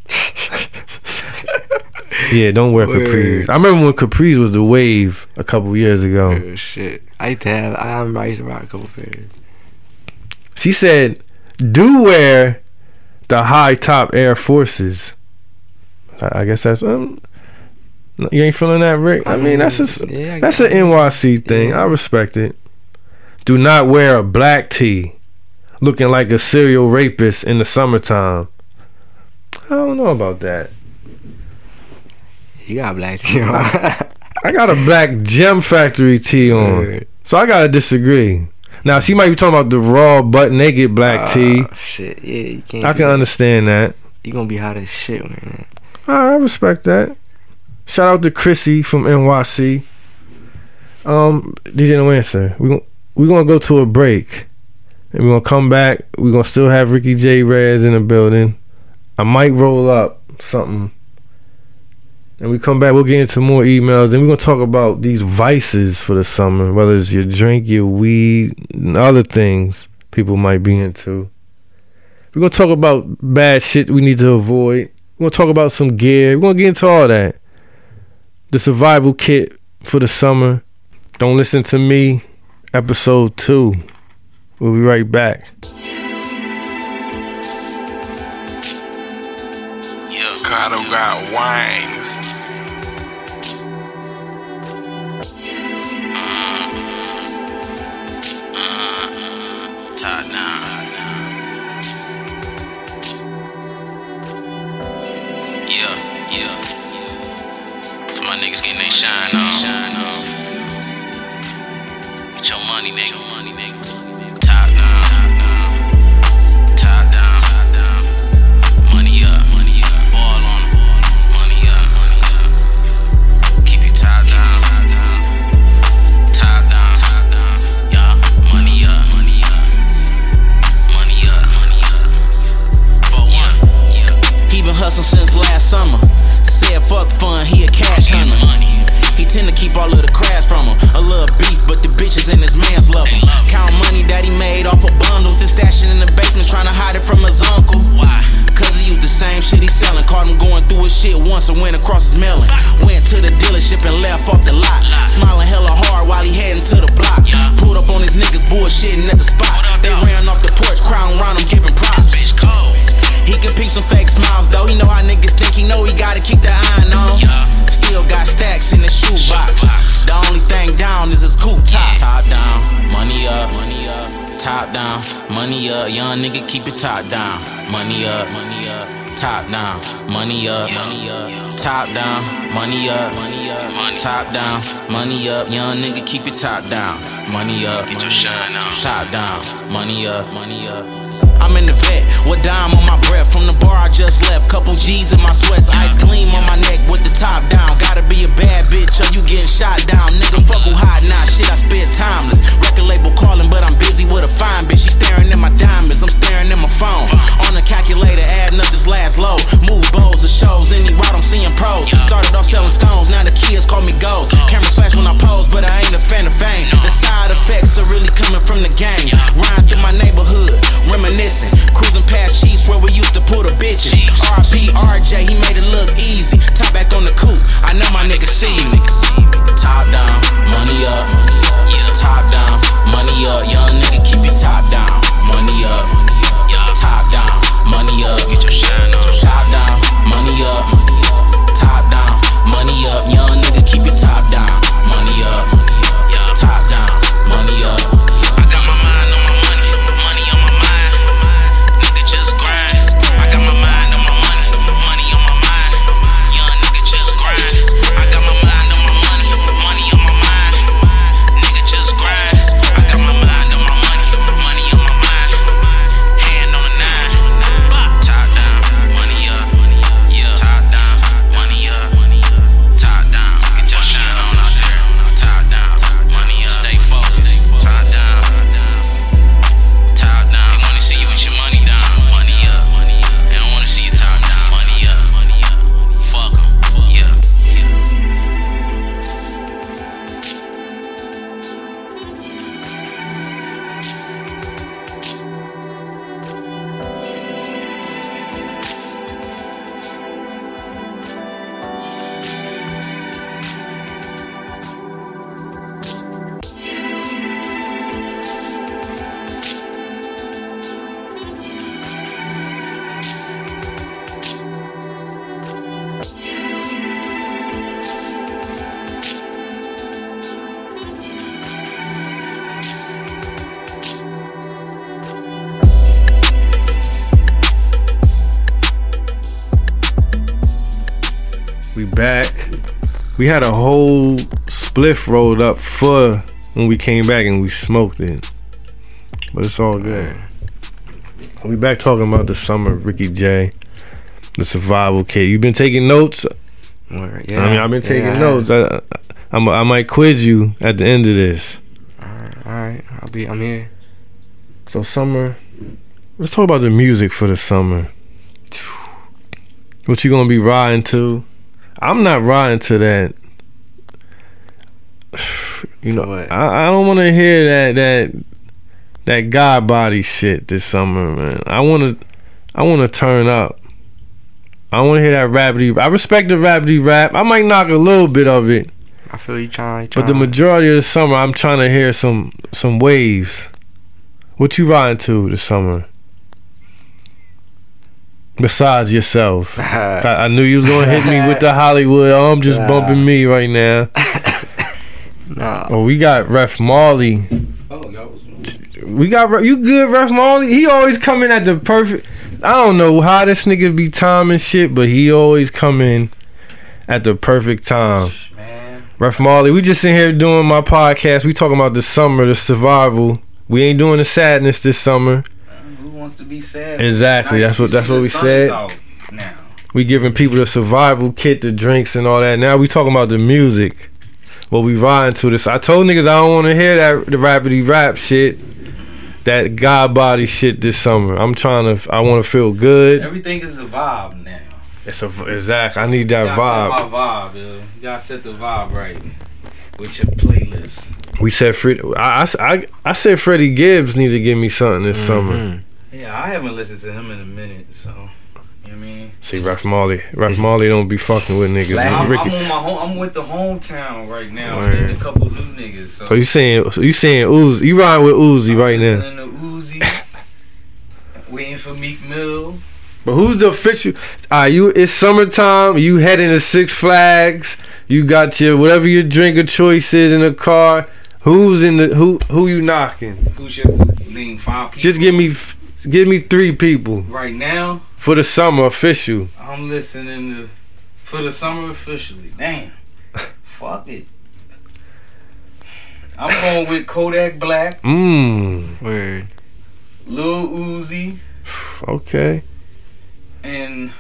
yeah, don't wear Word. capris. I remember when capris was the wave a couple years ago. Real shit. I used to have. I remember I used to rock a couple pairs. She said, "Do wear the high top Air Forces." I, I guess that's um. You ain't feeling that, Rick? I, mean, that's a yeah, I an. NYC thing. Yeah. I respect it. Do not wear a black tee, looking like a serial rapist in the summertime. I don't know about that. You got black tee on. I got a black Gem Factory tee on, so I gotta disagree. Now she might be talking about the raw, butt naked black tee. Ah, shit. Yeah, you can't. I can that. understand that. You gonna be hot as shit when I respect that. Shout out to Chrissy from NYC. Um, DJ No Answer. We gon- we gonna go to a break, and we gonna come back. We are gonna still have Ricky J. Reyes in the building. I might roll up something, and we come back. We'll get into more emails, and we're gonna talk about these vices for the summer, whether it's your drink, your weed, and other things people might be into. We're gonna talk about bad shit we need to avoid. We're gonna talk about some gear. We're gonna get into all that. The survival kit for the summer. Don't listen to me. Episode two. We'll be right back. Kato got wings. Top down. Yeah, yeah. For my niggas getting their shine on. Last summer. Said fuck fun, he a cash hunter. money. He tend to keep all of the crash from him. A little beef, but the bitches in his man's love him. Count money that he made off of bundles and stashing in the basement, trying to hide it from his uncle. Why? Cause he used the same shit he selling. Caught him going through his shit once and went across his melon. Went to the dealership and left off the lot. Smiling hella hard while he heading to the block. Pulled up on his niggas bullshitting at the spot. They ran off the porch, crowd around him giving props. Bitch cold. He can peek some fake smiles though. He know how niggas think. He know he gotta keep the iron on. Still got stacks in the shoebox. Shoebox. The only thing down is his coupe top. Top down, money up, money up. Top down, money up. Young nigga keep it top down. Money up, money up. Top down, money up, money up. Top down, money up, money up. Top down, money up. Young nigga keep it top down. Money up, Get your shine on. Top down, money up, money up. I'm in the vet, with dime on my breath. From the bar I just left, couple G's in my sweats, ice gleam on my neck with the top down. Gotta be a bad bitch or you getting shot down. Nigga, fuck who hot now, shit, I spit timeless. Record label calling, but I'm busy with a fine bitch. She staring at my diamonds, I'm staring at my phone. On the calculator, adding up this last low. Move bowls or shows, any route I'm seeing pros. Started off selling stones, now the kids call me ghost. Camera flash when I pose, but I ain't a fan of fame. The side effects are really coming from the game. Riding through my neighborhood, reminiscing. Cruising past Chiefs where we used to pull the bitches. RP RJ, he made it look easy. Top back on the coupe, I know my niggas see me. Top down, money up. Top down, money up. Young nigga, keep your top down. Money up. Top down, money up. We had a whole spliff rolled up for when we came back and we smoked it. But it's all good. We back talking about the summer, Ricky J, the survival kit. You've been taking notes? Word, I mean, I've been taking yeah. notes. I, I'm, I might quiz you at the end of this. Alright, alright. I'll be. I'm here. So summer, let's talk about the music for the summer. What you gonna be riding to? I'm not riding to that. You know, What? I, I don't want to hear that that that god body shit this summer, man. I want to I want to turn up. I want to hear that rapidy. I respect the rapidy rap. I might knock a little bit of it, I feel you trying. but the majority of the summer, I'm trying to hear some some waves. What you riding to this summer? Besides yourself, I, I knew you was gonna hit me with the Hollywood. Oh, I'm just Nah. bumping me right now. nah. Oh, we got Ref Marley. Oh, y'all was We got you good, Ref Marley. He always coming at the perfect. I don't know how this nigga be timing shit, but he always coming at the perfect time. man. Ref Marley, we just in here doing my podcast. We talking about the summer, the survival. We ain't doing the sadness this summer. Who wants to be sad? Exactly, Now that's what- that's what we said. Now. We giving people the survival kit, the drinks and all that. Now we talking about the music. What we riding to this. I told niggas I don't want to hear that the rapidy rap shit. That god body shit this summer. I'm trying to. I want to feel good. Everything is a vibe now. It's a exact. I need You that gotta vibe. set my vibe, yo. You gotta set the vibe right with your playlist. We said Fred. I, I, I, I said Freddie Gibbs need to give me something this mm-hmm. summer. Yeah, I haven't listened to him in a minute, so you know what I mean. See, Ref Marley. Ref Marley don't be fucking with niggas. Flat- I'm, Ricky. I'm on my home. I'm with the hometown right now, Word. and a couple new niggas. So, So you saying? So you saying Uzi? You riding with Uzi I'm right now? listening to Uzi, waiting for Meek Mill. But who's the official? Ah, you. It's summertime. You heading to Six Flags. You got your whatever your drink of choice is in the car. Who's in the who? Who you knocking? Who's your leading five people? Just give me, give me three people right now. for the summer official. I'm listening to for the summer officially. Damn, fuck it. I'm going with Kodak Black, Mmm. Word. Lil Uzi, Okay. and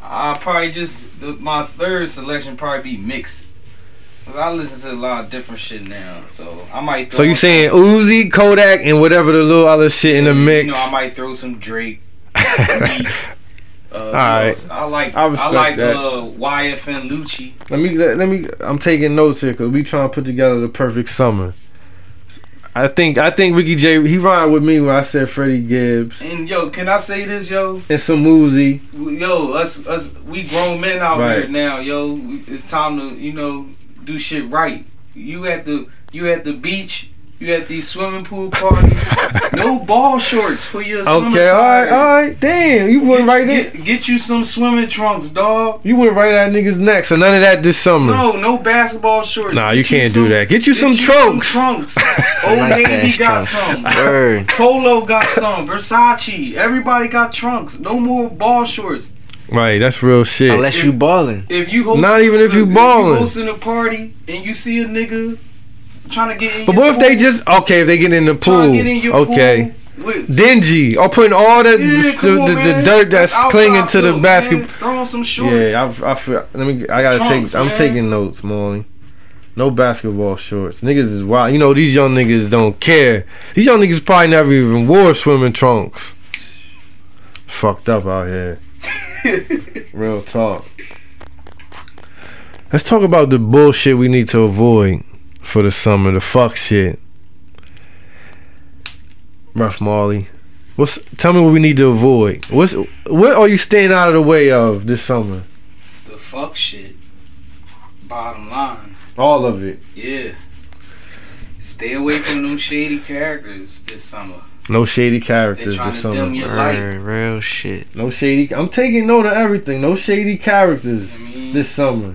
I'll probably just the, my third selection probably be mixed. 'Cause I listen to a lot of different shit now, so I might. So you saying some- Uzi, Kodak, and whatever the little other shit in the mix? You know, I might throw some Drake. Meek. Uh, right. I like I I, like that. uh, YFN Lucci. Let me let, let me. I'm taking notes here because we trying to put together the perfect summer. I think I think Ricky J. He rhymed with me when I said Freddie Gibbs And yo, can I say this, yo? and some Uzi. Yo, us us we grown men out Right. here now, yo. It's time to you know do shit right. You at the you at the beach. You at these swimming pool parties. no ball shorts for your swimming Okay, all right, all right. Damn, you went right there. Get, get you some swimming trunks, dog. You went right at niggas' neck. So none of that this summer. No, no basketball shorts. Nah, you Get can't do some- that. Get you some get trunks. trunks. Old nice Navy got trunks. some. Word. Polo got some. Versace. Everybody got trunks. No more ball shorts. Right, that's real shit. Unless you ballin'. If you host, Not even if you look, ballin'. hosting a party and you see a nigga trying to get in but your what if they just okay? If they get in the pool, get in your okay. pool with- Dingy or putting all the Yeah, the, on, the, the dirt that's outside clinging to the look, basket. man. Throw on some shorts. Yeah, I, I feel. Let me. I gotta Trunks, take. I'm taking notes, Molly. No basketball shorts. Niggas is wild. You know these young niggas don't care. These young niggas probably never even wore swimming trunks. Fucked up out here. Real talk. Let's talk about the bullshit we need to avoid for the summer. The fuck shit. Ref Marley. What's tell me what we need to avoid? What's what are you staying out of the way of this summer? the fuck shit. Bottom line, All of it. yeah. Stay away from them shady characters this summer. No shady They're characters trying this to dim summer. your light. Word. Real shit. No shady. I'm taking note of everything. No shady characters I mean, this summer.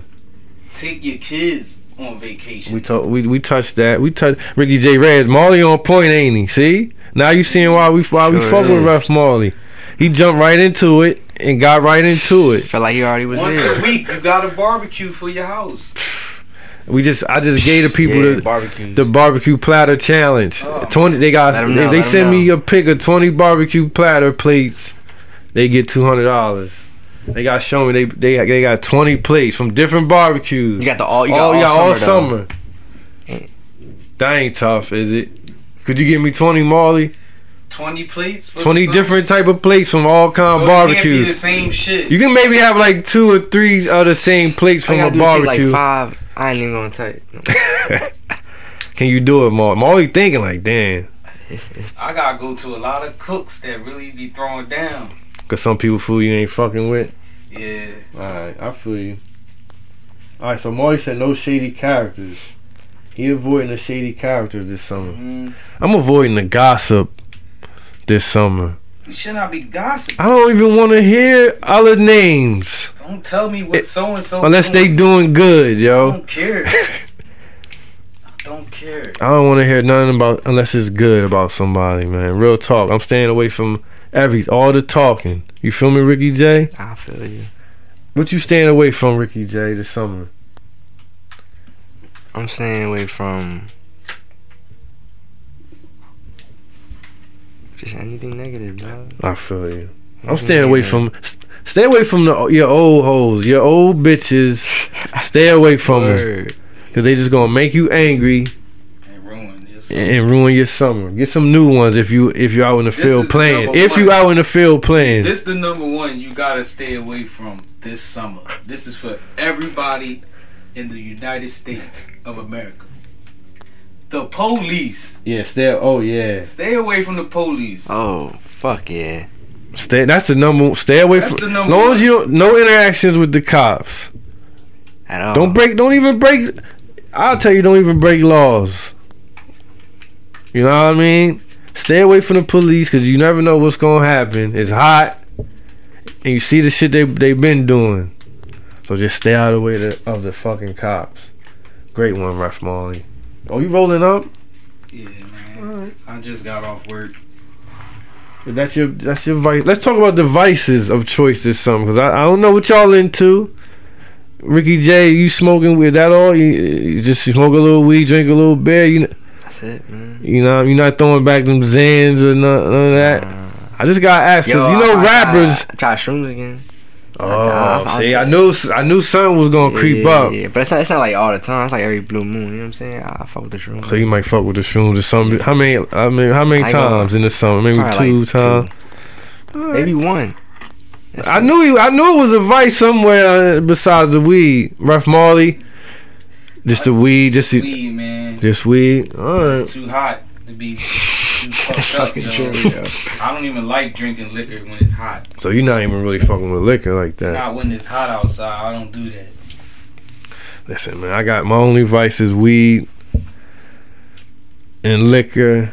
take your kids on vacation. We talk. We we touched that. We touched Ricky J. Reyes. Marley on point, ain't he? See? Now you seeing why we why we Sure fuck with is. Ref Marley. He jumped right into it and got right into it. Felt like he already was Once there. a week, you got a barbecue for your house. We just I just gave the people yeah, the barbecue. the barbecue platter challenge. Oh. Twenty. They got if know, they send me a pick of twenty barbecue platter plates, they get two hundred dollars. They got shown me they they they got twenty plates from different barbecues. you got the all. You got all, yeah, all summer. summer. That ain't tough, is it? Could you give me twenty Marley? Twenty plates. For Twenty different type of plates from all kind So of it can't be the barbecues. same shit. You can maybe have like two or three of the same plates from a gotta do is pick, barbecue. like five. I ain't even gonna tell you. Can you do it, more? I'm Marley thinking like, damn. It's, it's, I gotta go to a lot of cooks that really be throwing down. Cause some people food you ain't fucking with. Yeah. Alright, I feel you. Alright, so Marley said no shady characters. He avoiding the shady characters this summer. Mm, I'm avoiding the gossip this summer. you should not be gossiping. I don't even want to hear other names Don't tell me what so and so. unless they doing good, yo. I yo. don't care. I don't care. I don't want to hear nothing about unless it's good about somebody, man. Real talk. I'm staying away from every all the talking. You feel me, Ricky J? I feel you. What you staying away from, Ricky J, this summer? I'm staying away from just anything negative, dog. I feel you. I'm staying away from. st- Stay away from the your old hoes, your old bitches. Stay away from them because they just gonna make you angry And ruin your and, and ruin your summer. Get some new ones if you if you out in the This field is the playing. number If you out in the field playing, This the number one you gotta stay away from this summer. This is for everybody in the United States of America. The police. yeah, stay. Oh yeah, Stay away from the police. Oh fuck yeah. stay. That's the number. Stay away That's from. the number long one. as you don't, no interactions with the cops. At all. Don't break. Don't even break. I'll tell you. Don't even break laws. You know what I mean? Stay away from the police because you never know what's gonna happen. It's hot, and you see the shit they they've been doing. So just stay out of the way to, of the fucking cops. Great one, Ref Molly. Oh, you rolling up? Yeah, man. I just got off work. That's your that's your vice. Let's talk about the vices of choice this summer because I, I don't know what y'all into. Ricky J, you smoking with that all? You, you just smoke a little weed, drink a little beer. You That's it, man. you know you're not throwing back them Xans or none, none of that. Uh, I just got to ask because yo, you know I- I- rappers. I, try shrooms again. Oh, I- I- see, I- I knew I knew something was gonna creep yeah, up. Yeah, but it's not. It's not like all the time. It's like every blue moon. You know what I'm saying? I, I fuck with the shrooms. So you might fuck with the shrooms or something. How many? I mean, how many I ain't gonna- times in the summer? Maybe two like times. two. Maybe one. I knew you. I knew it was a vice somewhere uh, besides the weed. Ref Marley, just the weed, just the- Weed, man. just weed. All It's too hot to be too fucked up, fucking yo. true, yo. I don't even like drinking liquor when it's hot. So you're not even really fucking with liquor like that. Not when it's hot outside. I don't do that. Listen, man, I got my only vice is weed and liquor.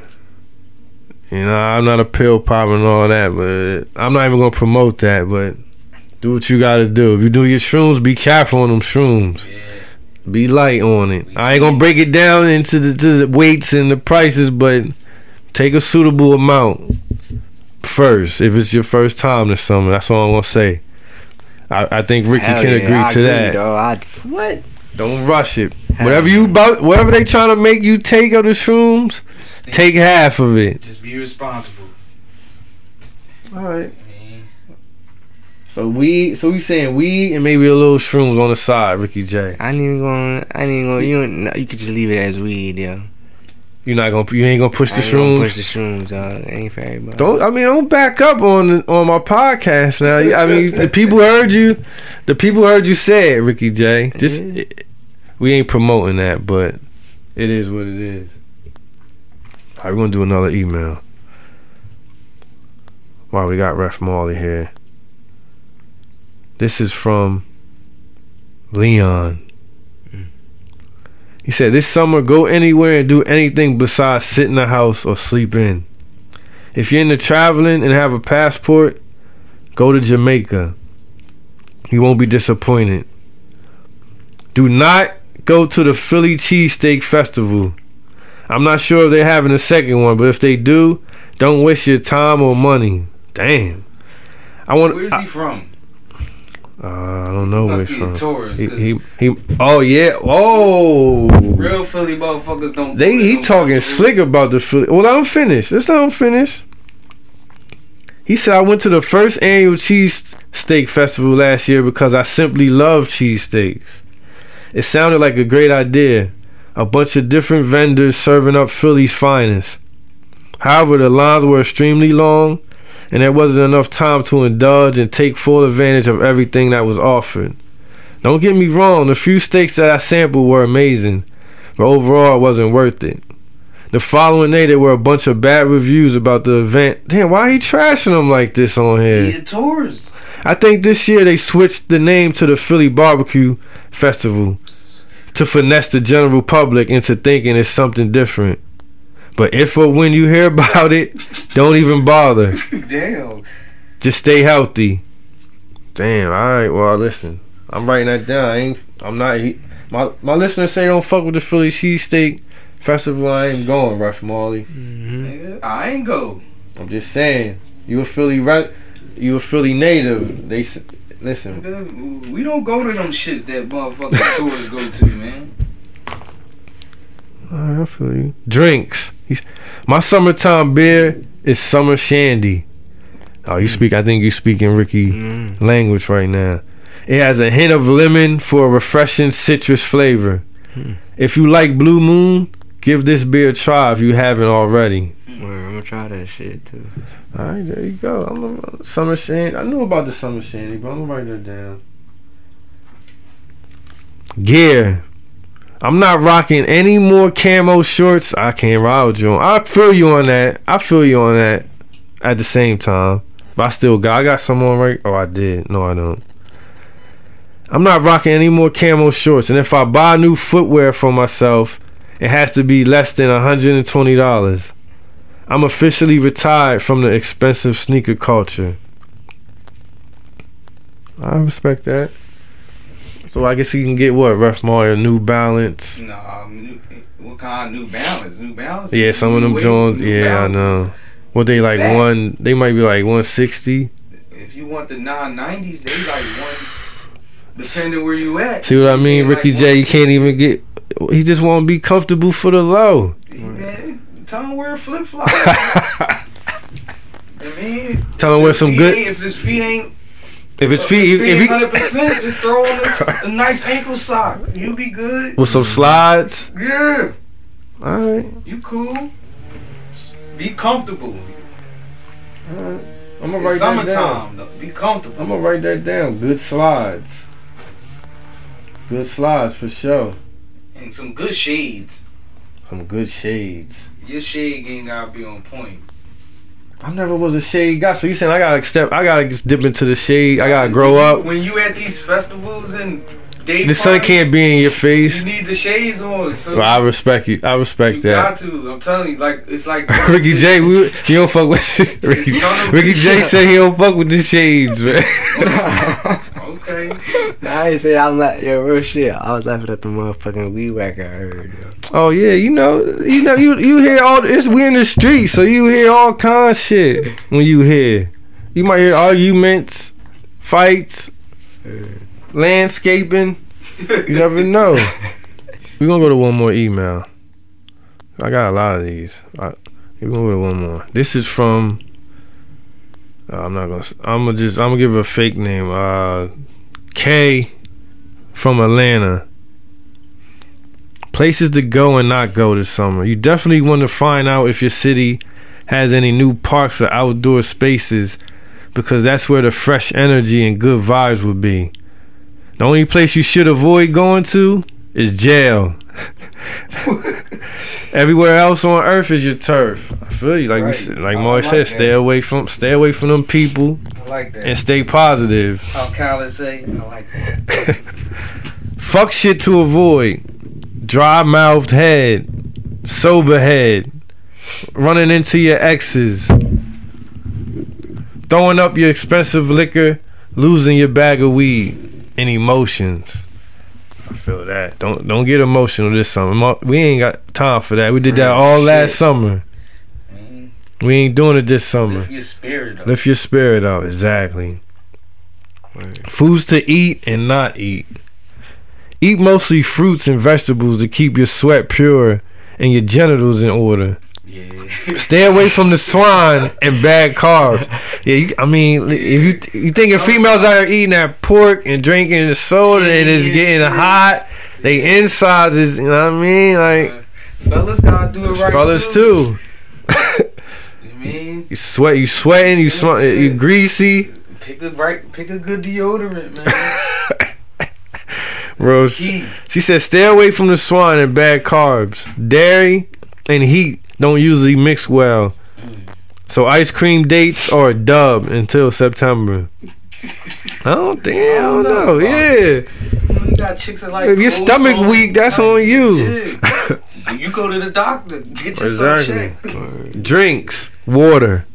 You know, I'm not a pill popper and all that, but I'm not even gonna promote that. But do what you gotta do. If you do your shrooms, be careful on them shrooms. Yeah. Be light on it. I ain't gonna break it down into the, to the weights and the prices, but take a suitable amount first. If it's your first time this summer, that's all I'm gonna say. I, I think Ricky Hell can yeah, agree I to that. Though. I, what? Don't rush it. Hell Whatever you about, whatever they trying to make you take of the shrooms, take half of it. Just be responsible. All right. I mean, So we, so we saying weed and maybe a little shrooms on the side, Ricky J. I ain't even going. I ain't even going. You don't, you could just leave it as weed, yo. You not gonna, you ain't gonna push I the shrooms. Push the shrooms, dog. Ain't for everybody. Don't I mean don't back up on on my podcast now. I mean the people heard you, the people heard you say it, Ricky J. Just Yeah. we ain't promoting that, but it is what it is. All right, we're gonna do another email. Wow, we got Ref Marley here. This is from Leon. He said, This summer, go anywhere and do anything besides sit in the house or sleep in. If you're into traveling and have a passport, go to Jamaica. You won't be disappointed. Do not go to the Philly Cheesesteak Festival. I'm not sure if they're having a second one, but if they do, don't waste your time or money. Damn. I want. where's I, he from? Uh, I don't know where he's from. He, he, he, oh yeah. Oh. real Philly motherfuckers don't. They he talking festivals. slick about the Philly. Well, I'm finished. Let's let him finish. He said I went to the first annual cheese steak festival last year because I simply love cheesesteaks. It sounded like a great idea. A bunch of different vendors serving up Philly's finest. However, the lines were extremely long, and there wasn't enough time to indulge and take full advantage of everything that was offered. Don't get me wrong, the few steaks that I sampled were amazing, but overall it wasn't worth it. The following day, there were a bunch of bad reviews about the event. Damn, why are he trashing them like this on here? He a tourist. I think this year they switched the name to the Philly Barbecue Festival to finesse the general public into thinking it's something different. But if or when you hear about it, don't even bother. Damn. Just stay healthy. Damn. All right. Well, listen. I'm writing that down. I ain't. I'm not. He, my my listeners say don't fuck with the Philly cheesesteak festival. I ain't going, Ref Marley. Mm-hmm. Nigga, I ain't go. I'm just saying. You a Philly re- You a Philly native. They s- listen. We don't go to them shits that motherfucking tourists go to, man. All right, I feel you. Drinks. He's, my summertime beer is summer shandy. Oh, you speak. I think you speaking Ricky Mm. language right now. It has a hint of lemon for a refreshing citrus flavor. Hmm. If you like Blue Moon, give this beer a try if you haven't already. I'm gonna try that shit too. All right, there you go. I'm a, summer shandy. I knew about the summer shandy, but I'm gonna write that down. Gear. I'm not rocking any more camo shorts. I can't ride with you. I feel you on that. I feel you on that. At the same time, but I still got. I got some on right. Oh, I did. No, I don't. I'm not rocking any more camo shorts, and if I buy new footwear for myself, it has to be less than $120. I'm officially retired from the expensive sneaker culture. I respect that. So I guess he can get what? Ref Mario, New Balance. Nah, um, new, what kind of New Balance? New Balance? Yeah, some of them Jones. Yeah, Balance I know. What they like Back. one? They might be like 160. If you want the non nineties, they like one. Depending where you at. See what I mean, Yeah, like Ricky J? You can't even get. He just want to be comfortable for the low. Man, tell him wear flip flops. I mean, Tell him wear some good. If his feet ain't, If it's if feet, his if, if he hundred percent, just throw on a, a nice ankle sock. You be good. with some slides. Yeah, All right. you cool. Be comfortable. All right. I'm gonna It's write that down. summertime. though. Be comfortable. I'm gonna write that down. Good slides. Good slides for sure. and some good shades. Some good shades. Your shade game gotta be on point. I never was a shade guy, so you saying I gotta step, I gotta just dip into the shade. I gotta grow up. When you at these festivals and day The sun parties, can't be in your face. You need the shades on. So Well, I respect you. I respect you respect got that. to. I'm telling you, like it's like Ricky J, we, you don't fuck with Ricky. Ricky J said he don't fuck with the shades, man. Okay. I ain't say I'm not yo real shit. I was laughing at the motherfucking weed whacker I heard. Yo. Oh yeah, you know, you know, you you hear all it's we in the street, so you hear all kinds of shit when you hear. You might hear arguments, fights, landscaping. You never know. We're gonna go to one more email. I got a lot of these. I, we're gonna go to one more. This is from. uh, I'm not gonna. I'm gonna just. I'm gonna give a fake name. Uh, K, from Atlanta places to go and not go this summer. You definitely want to find out if your city has any new parks or outdoor spaces because that's where the fresh energy and good vibes will be. The only place you should avoid going to is jail. Everywhere else on earth is your turf. I feel you, like we Right. said, like Mark like said, that. stay away from stay away from them people I like that. and stay positive. How Khaled say, I like that. Fuck shit to avoid. Dry mouthed head. Sober head. Running into your exes. Throwing up your expensive liquor. Losing your bag of weed. And emotions. I feel that. Don't don't get emotional this summer. We ain't got time for that. We did that all last summer. Man, We ain't doing it this summer. lift your spirit up. Lift your spirit out, exactly. Foods to eat and not eat. Eat mostly fruits and vegetables to keep your sweat pure and your genitals in order. Yeah. Stay away from the swine and bad carbs. Yeah, you, I mean, if you you thinking females out here eating that pork and drinking the soda and it's getting hot, they insides is you know what I mean? Like uh, Fellas gotta do it right. fellas too. too. You mean, You sweat, you sweating, you sm- you greasy. pick a right, pick a good deodorant, man. Rose. She said, stay away from the swine and bad carbs. Dairy and heat don't usually mix well. So ice cream dates are a dub until September. I don't think, I don't know. Yeah. You got chicks that like If your stomach sauce. weak, that's on you. Yeah. you go to the doctor, get yourself Exactly. checked. Drinks, water,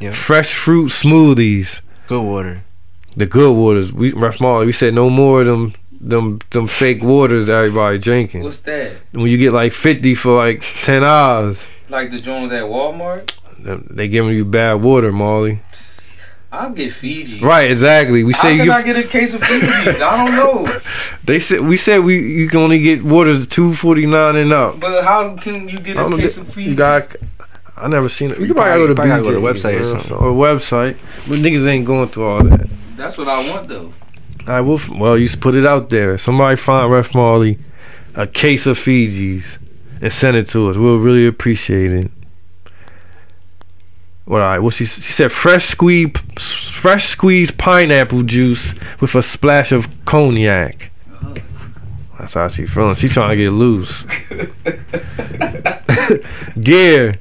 Yeah. fresh fruit smoothies, Good water. the good waters. We, Ref Marley, we said no more of them, them, them fake waters everybody drinking. What's that? When you get like 50 for like 10 hours. Like the Jones at Walmart? They giving you bad water, Molly. I'll get Fiji. Right, exactly. We How say can you. I get a case of Fiji? I don't know. they said we said we you can only get waters two forty nine and up. But how can you get a know. case of Fiji? You got. I never seen it. You, You probably, probably- gotta go to probably gotta go to BJ's, website or something. Or website, but niggas ain't going through all that. That's what I want though. I will. Well, you put it out there. Somebody find Ref Marley a case of Fiji's and send it to us. We'll really appreciate it. Well, all right. Well, she she said fresh squeeze, fresh squeezed pineapple juice with a splash of cognac. Uh-huh. That's how she feeling. She trying to get loose. gear.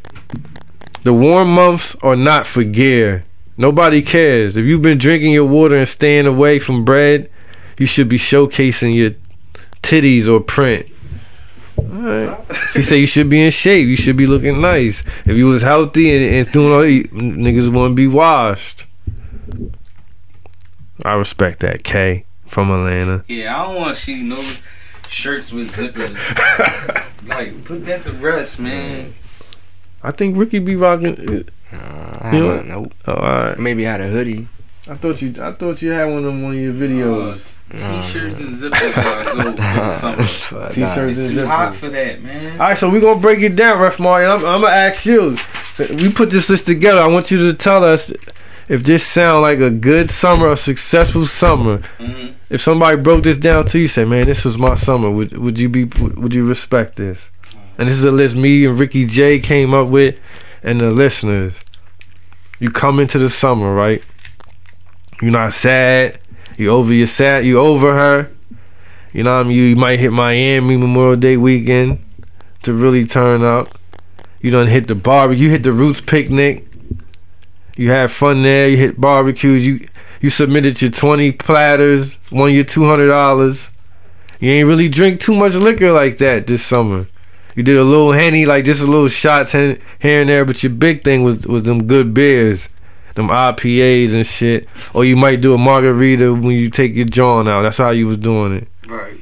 The warm months are not for gear. Nobody cares. If you've been drinking your water and staying away from bread, you should be showcasing your titties or print. Alright. She said you should be in shape. You should be looking nice. If you was healthy and, and doing all niggas wouldn't be washed. I respect that, K from Atlanta. Yeah, I don't want to see no shirts with zippers. like, put that to rest, man. I think Ricky be rocking. Uh, I you haven't. nope. Oh, all right. Maybe I had a hoodie. I thought you. I thought you had one of them on your videos. Uh, t-shirts and zippers gotta go for the summer. T-shirts It's and too hot for that, man. All right, so we're gonna break it down, Ref Mario. I'm, I'm gonna ask you. So we put this list together. I want you to tell us if this sound like a good summer, a successful summer. Mhm. If somebody broke this down to you, say, "Man, this was my summer," would would you be? Would you respect this? And this is a list me and Ricky J came up with, and the listeners. you come into the summer, right? You're not sad. You over your sad. You over her. You know what I mean? You might hit Miami Memorial Day weekend to really turn up. You done hit the barbecue. You hit the Roots picnic. You had fun there. You hit barbecues. You you submitted your twenty platters. Won your two hundred dollars. You ain't really drink too much liquor like that this summer. You did a little henny, like just a little shots here and there, but your big thing was was them good beers, them IPAs and shit. Or you might do a margarita when you take your John out. That's how you was doing it. Right.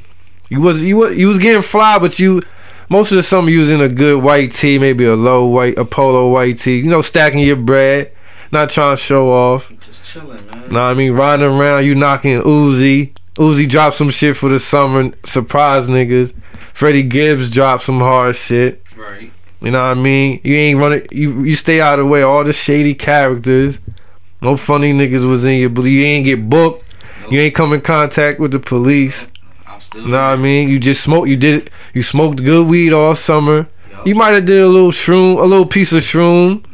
You was you was you was getting fly, but you most of the summer you was in a good white tee, maybe a low white, a polo white tee. You know, stacking your bread, not trying to show off. Just chilling, man. Know I mean? Riding around, you knocking Uzi. Uzi dropped some shit for the summer, surprise niggas. Freddie Gibbs dropped some hard shit. Right. You know what I mean? You ain't running. You you stay out of the way. All the shady characters. No funny niggas was in your. But you ain't get booked. You ain't come in contact with the police. I'm still. Know what I mean? You just smoked. You did. You smoked good weed all summer. Yup. You might have did a little shroom, a little piece of shroom,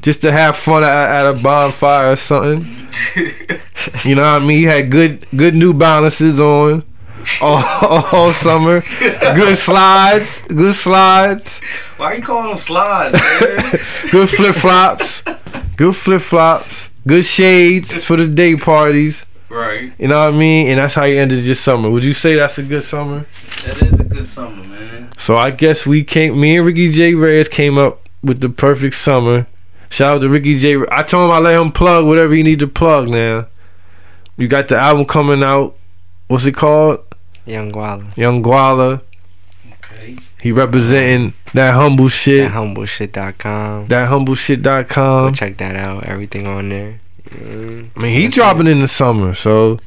just to have fun at, at a bonfire or something. You know what I mean? You had good good New Balances on all, all summer. Good slides, good slides, Why are you calling them slides, man? good flip flops, good flip flops, good shades for the day parties. right. You know what I mean? And that's how you ended your summer. Would you say that's a good summer? That is a good summer, man. So I guess we came. Me and Ricky J. Reyes came up with the perfect summer. Shout out to Ricky J. I told him I let him plug whatever he need to plug. Now, you got the album coming out. What's it called? Young Guala. Young Guala. Okay. He representing that humble shit. That humbleshit.com. That humble Go shit.com. check that out. Everything on there. Mm. I mean, he That's dropping in the summer, so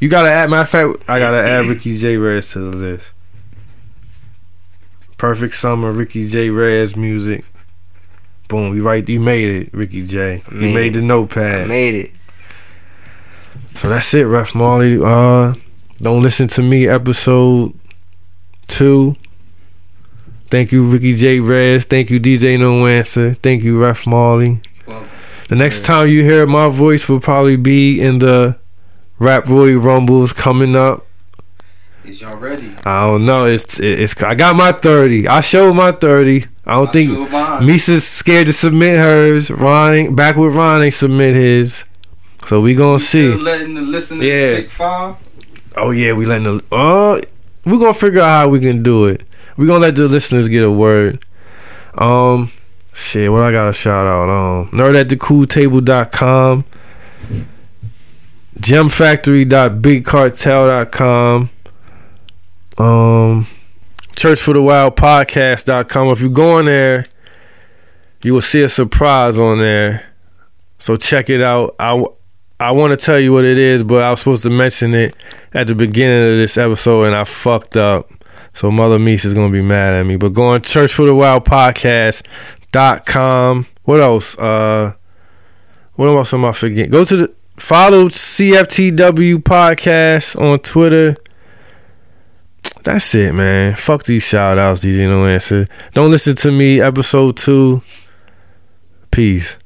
you gotta add. Matter of fact, I gotta add Ricky J. Reyes to the list. Perfect summer, Ricky J. Reyes music. Boom, you right. You made it, Ricky J. You Made made it. the notepad. I made it. So that's it, Ref Marley. Uh, don't listen to me. Episode two. Thank you, Ricky J. Reyes. Thank you, DJ No Answer. Thank you, Ref Marley. Well, The next time you hear my voice will probably be in the Rap Roy Rumbles coming up. is y'all ready? I don't know. It's it's. I got my thirty. I showed my thirty. I don't I think. Misa's scared to submit hers. Ron back with Ron ain't submit his. So we gonna You see. Letting the listeners Yeah. pick five. Oh yeah, we letting the. Uh, we gonna figure out how we can do it. We're gonna let the listeners get a word. Um, shit. What I got to shout out? Um, nerd at the cool table.com. gemfactory.bigcartel.com um church for the wild podcast.com if you go on there you will see a surprise on there so check it out i i want to tell you what it is but i was supposed to mention it at the beginning of this episode and i fucked up so mother Mies is gonna be mad at me but go on church for the wild podcast.com what else uh what else am i forgetting go to the follow cftw podcast on twitter that's it, man. Fuck these shout outs, DJ No Answer. Don't listen to me, episode two. Peace.